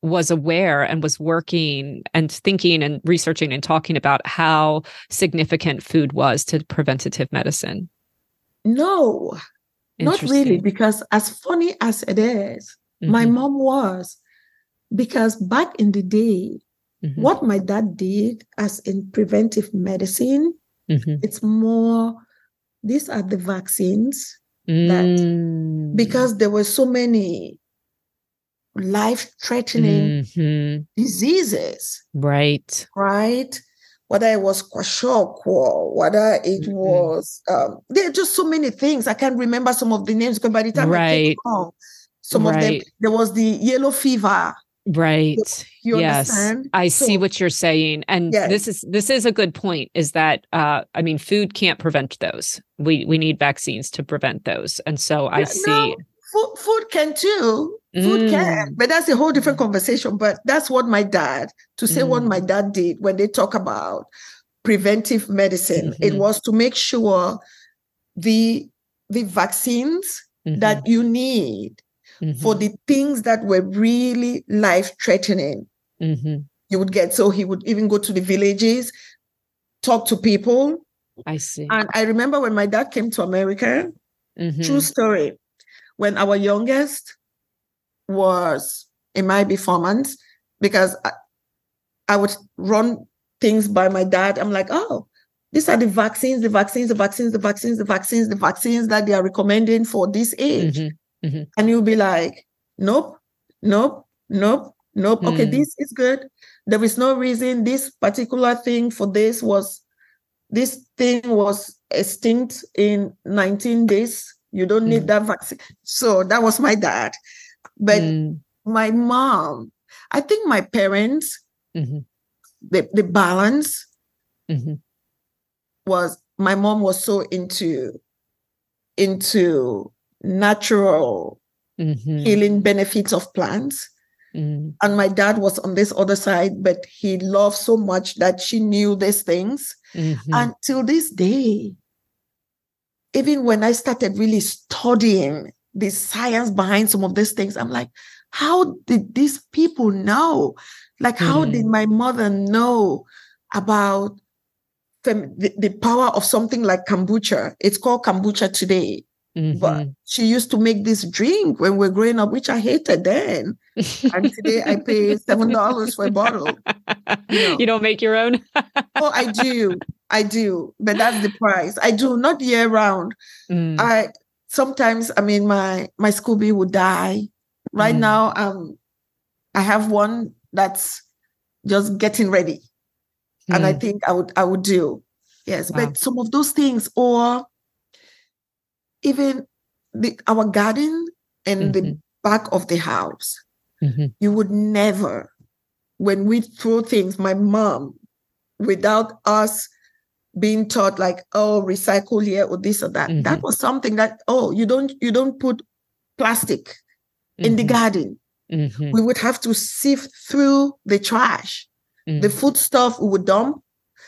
was aware and was working and thinking and researching and talking about how significant food was to preventative medicine? No, not really, because as funny as it is, mm-hmm. my mom was. Because back in the day, mm-hmm. what my dad did as in preventive medicine, mm-hmm. it's more, these are the vaccines mm. that because there were so many life threatening mm-hmm. diseases. Right. Right. Whether it was kwashiorkor, or whether it mm-hmm. was, um, there are just so many things. I can't remember some of the names because by the time right. I came home, some right. of them, there was the yellow fever. Right. You yes. Understand? I so, see what you're saying. And yes. this is this is a good point is that uh I mean food can't prevent those. We we need vaccines to prevent those. And so I see no, food, food can too Food mm. can, but that's a whole different conversation. But that's what my dad, to say mm. what my dad did when they talk about preventive medicine, mm-hmm. it was to make sure the the vaccines mm-hmm. that you need mm-hmm. for the things that were really life threatening, mm-hmm. you would get. So he would even go to the villages, talk to people. I see. And I remember when my dad came to America, mm-hmm. true story, when our youngest was it might be four months because I, I would run things by my dad. I'm like, oh, these are the vaccines, the vaccines, the vaccines, the vaccines, the vaccines, the vaccines that they are recommending for this age. Mm-hmm, mm-hmm. And you'll be like, nope, nope, nope, nope. Mm. Okay, this is good. There is no reason this particular thing for this was this thing was extinct in 19 days. You don't need mm. that vaccine. So that was my dad. But mm. my mom, I think my parents, mm-hmm. the, the balance mm-hmm. was my mom was so into into natural mm-hmm. healing benefits of plants. Mm. And my dad was on this other side, but he loved so much that she knew these things. Mm-hmm. And till this day, even when I started really studying the science behind some of these things. I'm like, how did these people know? Like, how mm. did mm-hmm. my mother know about the, the, power of something like kombucha? It's called kombucha today. Mm-hmm. But she used to make this drink when we are growing up, which I hated then. and today I pay seven dollars for a bottle. You, know. you, don't make your own? oh, I do. I do. But that's the price. I do not year round. Mm. I sometimes I mean my my SCOBY would die. Right mm. now, um, I have one that's just getting ready, mm. and I mm. think I would I would do yes. Wow. But some of those things, or even the our garden in mm-hmm. the back of the house, mm-hmm. you would never. When we throw things, my mom, without us being taught like oh recycle here or this or that mm-hmm. that was something that oh you don't you don't put plastic in the mm-hmm. garden mm-hmm. we would have to sift through the trash the mm-hmm. food stuff we would dump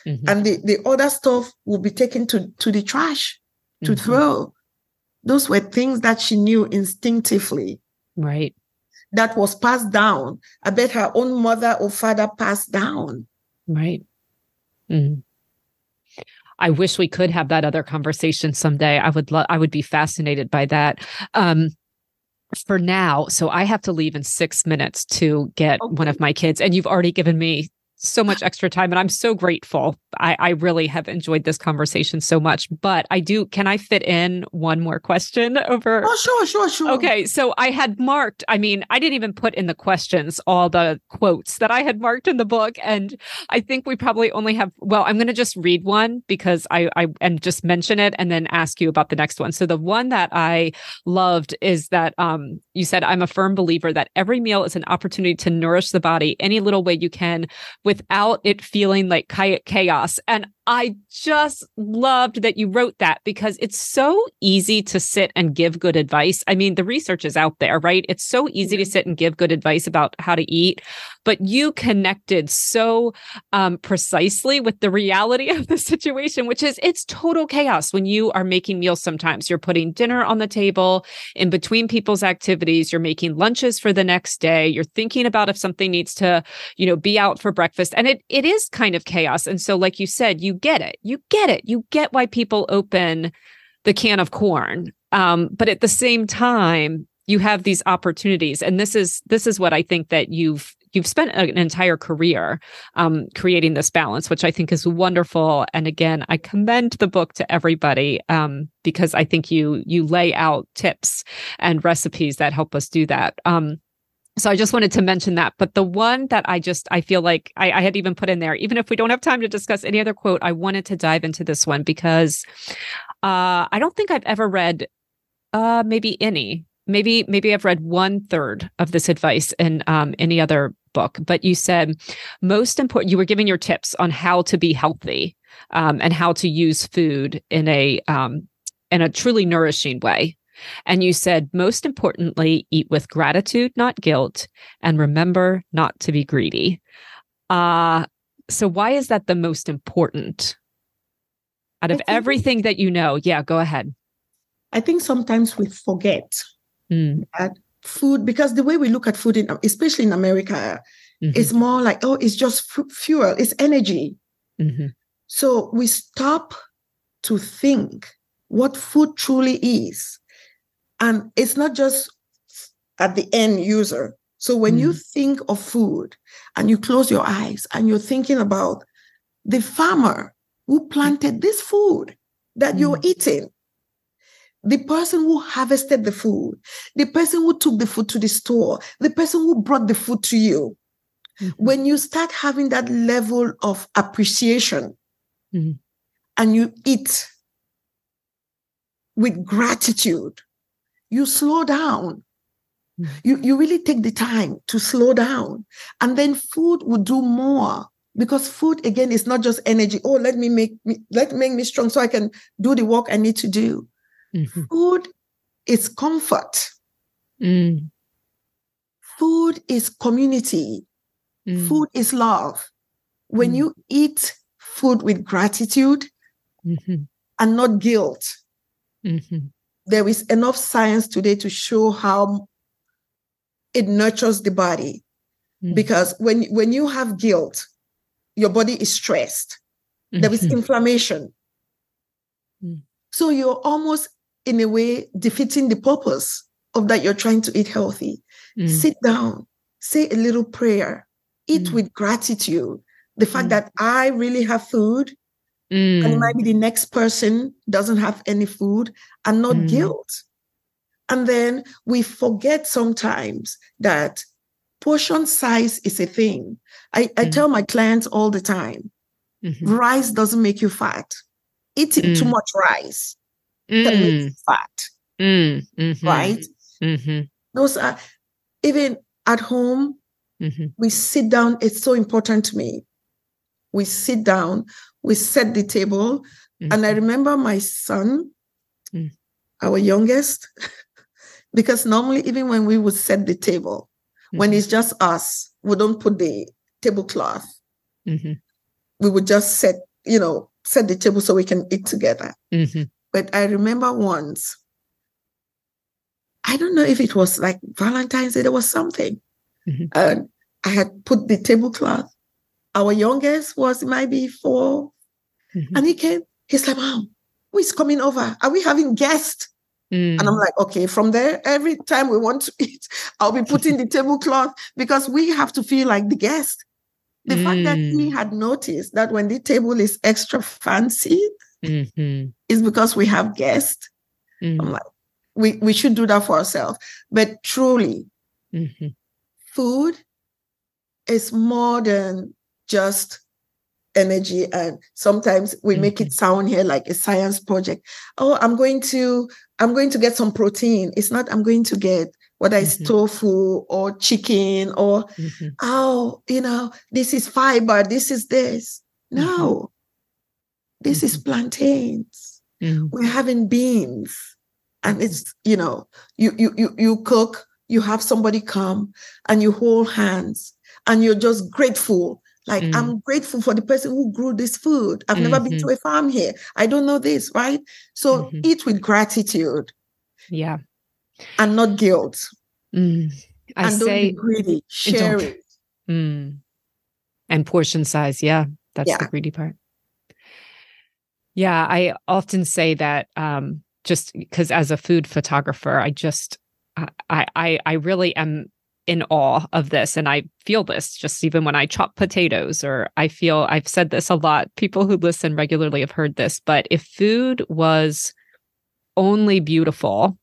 and the, the other stuff will be taken to, to the trash to throw those were things that she knew instinctively right that was passed down i bet her own mother or father passed down right mm-hmm. I wish we could have that other conversation someday. I would love I would be fascinated by that. Um for now, so I have to leave in 6 minutes to get okay. one of my kids and you've already given me so much extra time and I'm so grateful. I, I really have enjoyed this conversation so much. But I do, can I fit in one more question over? Oh, sure, sure, sure. Okay. So I had marked, I mean, I didn't even put in the questions all the quotes that I had marked in the book. And I think we probably only have, well, I'm going to just read one because I, I, and just mention it and then ask you about the next one. So the one that I loved is that um, you said, I'm a firm believer that every meal is an opportunity to nourish the body any little way you can without it feeling like chaos. And I just loved that you wrote that because it's so easy to sit and give good advice. I mean, the research is out there, right? It's so easy to sit and give good advice about how to eat, but you connected so um, precisely with the reality of the situation, which is it's total chaos when you are making meals. Sometimes you're putting dinner on the table in between people's activities, you're making lunches for the next day, you're thinking about if something needs to, you know, be out for breakfast. And it it is kind of chaos. And so, like you said, you get it. You get it. You get why people open the can of corn. Um, but at the same time, you have these opportunities and this is this is what i think that you've you've spent an entire career um, creating this balance, which I think is wonderful. And again, I commend the book to everybody um, because I think you you lay out tips and recipes that help us do that. Um, so I just wanted to mention that. But the one that I just I feel like I, I, had even put in there, even if we don't have time to discuss any other quote, I wanted to dive into this one because uh, I don't think I've ever read uh, maybe any maybe maybe I've read one third of this advice in um, any other book, but you said most important. You were giving your tips on how to be healthy um, and how to use food in a um, in a truly nourishing way. And you said most importantly, eat with gratitude, not guilt, and remember not to be greedy. Uh, so why is that the most important? Out of everything that you know, yeah, go ahead. I think sometimes we forget mm. that food, because the way we look at food, in, especially in America, mm-hmm. is more like, oh, it's just f- fuel, it's energy. Mm-hmm. So we stop to think what food truly is. And it's not just at the end user. So when mm. you think of food and you close your eyes and you're thinking about the farmer who planted this food that mm. you're eating, the person who harvested the food, the person who took the food to the store, the person who brought the food to you. Mm-hmm. When you start having that level of appreciation mm-hmm. and you eat with gratitude, you slow down. Mm-hmm. You, you really take the time to slow down. And then food will do more because food again is not just energy. Oh, let me make me let make me strong so I can do the work I need to do. Mm-hmm. Food is comfort. Mm. Food is community. Mm. Food is love. When mm. you eat food with gratitude mm-hmm. and not guilt, mm-hmm. There is enough science today to show how it nurtures the body. Mm. Because when, when you have guilt, your body is stressed. Mm-hmm. There is mm-hmm. inflammation. Mm. So you're almost in a way defeating the purpose of that you're trying to eat healthy. Mm. Sit down, say a little prayer, eat mm. with gratitude. The fact mm. that I really have food and it might be the next person doesn't have any food and not mm. guilt. And then we forget sometimes that portion size is a thing. I, I mm. tell my clients all the time mm-hmm. rice doesn't make you fat. Eating too mm. much rice mm. that makes fat. Mm. Mm-hmm. Right? Mm-hmm. Those are even at home, mm-hmm. we sit down. It's so important to me. We sit down, we set the table. And I mm-hmm. remember my son, mm. our youngest, because normally, even when we would set the table, when mm-hmm. it's just us, we don't put the tablecloth. Mm-hmm. We would just set, you know, set the table so we can eat together. Mm-hmm. But I remember once, I don't know if it was like Valentine's Day, there was something. Mm-hmm. And I had put the tablecloth. Our youngest was maybe 4 mm-hmm. And he came, he's like, Mom, who is coming over? Are we having guests? Mm. And I'm like, okay, from there, every time we want to eat, I'll be putting the tablecloth because we have to feel like the guest. The mm. fact that he mm. had noticed that when the table is extra fancy, mm-hmm. is because we have guests. Mm-hmm. I'm like, we, we should do that for ourselves. But truly, mm-hmm. food is more than just energy and sometimes we mm-hmm. make it sound here like a science project oh i'm going to i'm going to get some protein it's not i'm going to get whether it's mm-hmm. tofu or chicken or mm-hmm. oh you know this is fiber this is this mm-hmm. no This is mm-hmm. plantains. We're having beans. And it's, you know, you you you you cook, you have somebody come and you hold hands and you're just grateful. Like, mm. I'm grateful for the person who grew this food. I've mm-hmm. never been mm-hmm. to a farm here. I don't know this, right? So mm-hmm. eat with gratitude. Yeah. And not guilt. Mm. I and say, don't be greedy. Share it. Mm. And portion size. Yeah. That's yeah. the greedy part. Yeah. I often say that um, just because as a food photographer, I just, I, I, I really am in awe of this. And i feel this just even when i chop potatoes or i feel i've said this a lot. People who listen regularly have heard this but if food was only beautiful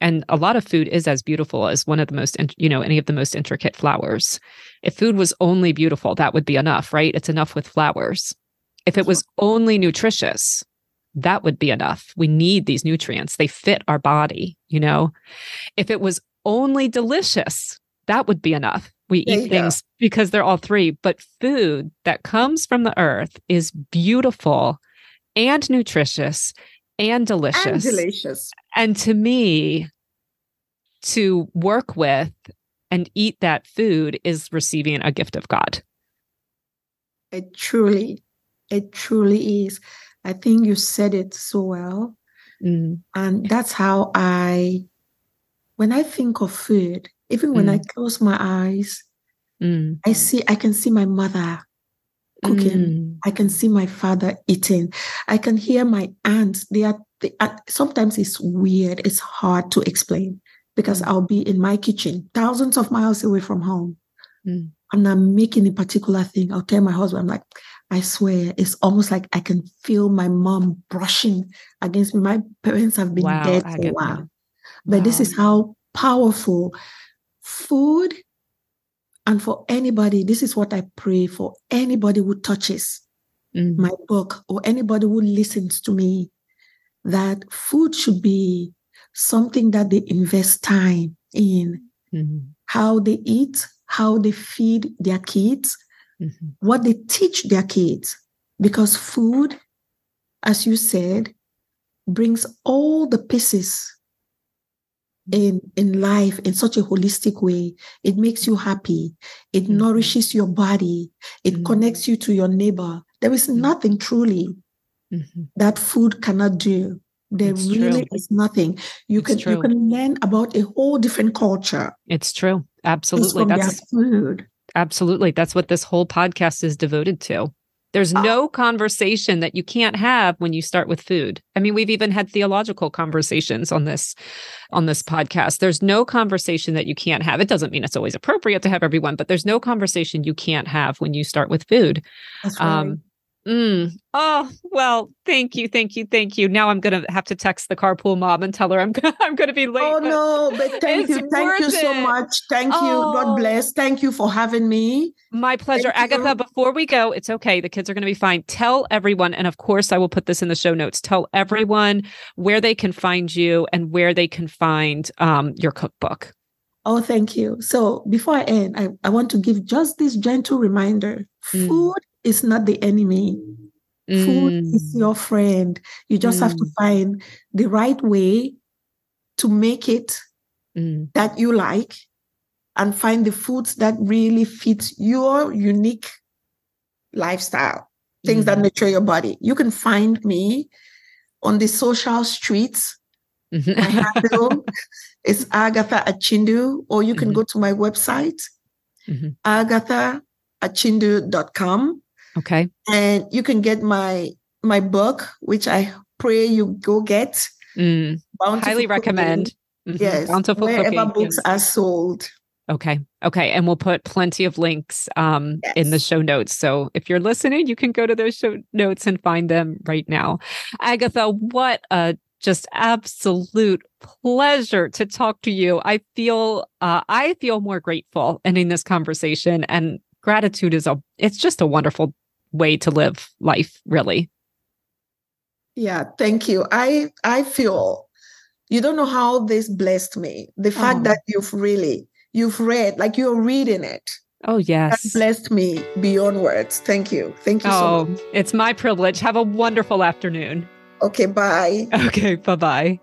and a lot of food is as beautiful as one of the most you know any of the most intricate flowers if food was only beautiful that would be enough right? It's enough with flowers. If it was only nutritious that would be enough. We need these nutrients. They fit our body you know? If it was only delicious that would be enough. We there eat things go. because they're all three, but food that comes from the earth is beautiful and nutritious and delicious. And delicious. And to me, to work with and eat that food is receiving a gift of God. It truly, it truly is. I think you said it so well. Mm. And that's how I, when I think of food, even when mm. I close my eyes, mm. I see, I can see my mother cooking. Mm. I can see my father eating. I can hear my aunts. They are, they are, sometimes it's weird. It's hard to explain because mm. I'll be in my kitchen, thousands of miles away from home. Mm. And I'm making a particular thing. I'll tell my husband, I'm like, I swear, it's almost like I can feel my mom brushing against me. My parents have been wow, dead for a while. But wow. this is how powerful food and for anybody this is what i pray for anybody who touches mm. my book or anybody who listens to me that food should be something that they invest time in mm-hmm. how they eat how they feed their kids mm-hmm. what they teach their kids because food as you said brings all the pieces in in life in such a holistic way it makes you happy it mm-hmm. nourishes your body it mm-hmm. connects you to your neighbor there is mm-hmm. nothing truly mm-hmm. that food cannot do there it's really true. is nothing you it's can true. you can learn about a whole different culture it's true absolutely that's food absolutely that's what this whole podcast is devoted to there's ah. no conversation that you can't have when you start with food. I mean, we've even had theological conversations on this on this podcast. There's no conversation that you can't have. It doesn't mean it's always appropriate to have everyone, but there's no conversation you can't have when you start with food. That's right. Um, Mm. Oh well, thank you, thank you, thank you. Now I'm gonna have to text the carpool mom and tell her I'm gonna, I'm gonna be late. Oh no, but thank you, thank you so much. Thank oh. you. God oh. bless. Thank you for having me. My pleasure, thank Agatha. You. Before we go, it's okay. The kids are gonna be fine. Tell everyone, and of course, I will put this in the show notes. Tell everyone where they can find you and where they can find um, your cookbook. Oh, thank you. So before I end, I, I want to give just this gentle reminder: mm. food is not the enemy. Mm. Food is your friend. You just mm. have to mm. find the right way to make it mm. that you like and find the foods that really fit your unique lifestyle, things that mm. nurture your body. You can find me on the social streets. Mm-hmm. My handle is Agatha Achindu, or you can mm-hmm. go to my website, mm-hmm. agathaachindu.com. Okay. And you can get my my book, which I pray you go get. Mm. Highly recommend. Mm-hmm. Yes. Bountiful wherever cooking. books yes. are sold. Okay. Okay. And we'll put plenty of links um, yes. in the show notes. So if you're listening, you can go to those show notes and find them right now. Agatha, what a just absolute pleasure to talk to you. I feel uh, I feel more grateful ending this conversation and gratitude is a it's just a wonderful way to live life really yeah thank you i i feel you don't know how this blessed me the fact oh. that you've really you've read like you're reading it Oh, yes. That blessed me beyond words. Thank you. Thank you oh, so much. It's my privilege. Have a wonderful afternoon. Okay, bye. Okay, bye bye.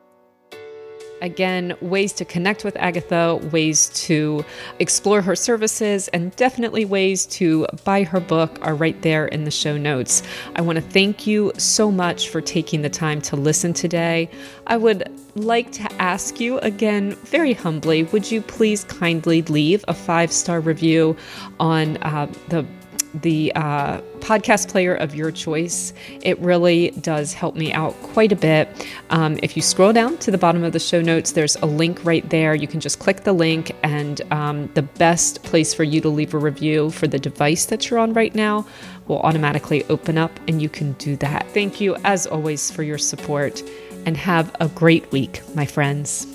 Again, ways to connect with Agatha, ways to explore her services, and definitely ways to buy her book are right there in the show notes. I want to thank you so much for taking the time to listen today. I would like to ask you again, very humbly, would you please kindly leave a five star review on uh, the the uh, podcast player of your choice. It really does help me out quite a bit. Um, if you scroll down to the bottom of the show notes, there's a link right there. You can just click the link, and um, the best place for you to leave a review for the device that you're on right now will automatically open up, and you can do that. Thank you, as always, for your support, and have a great week, my friends.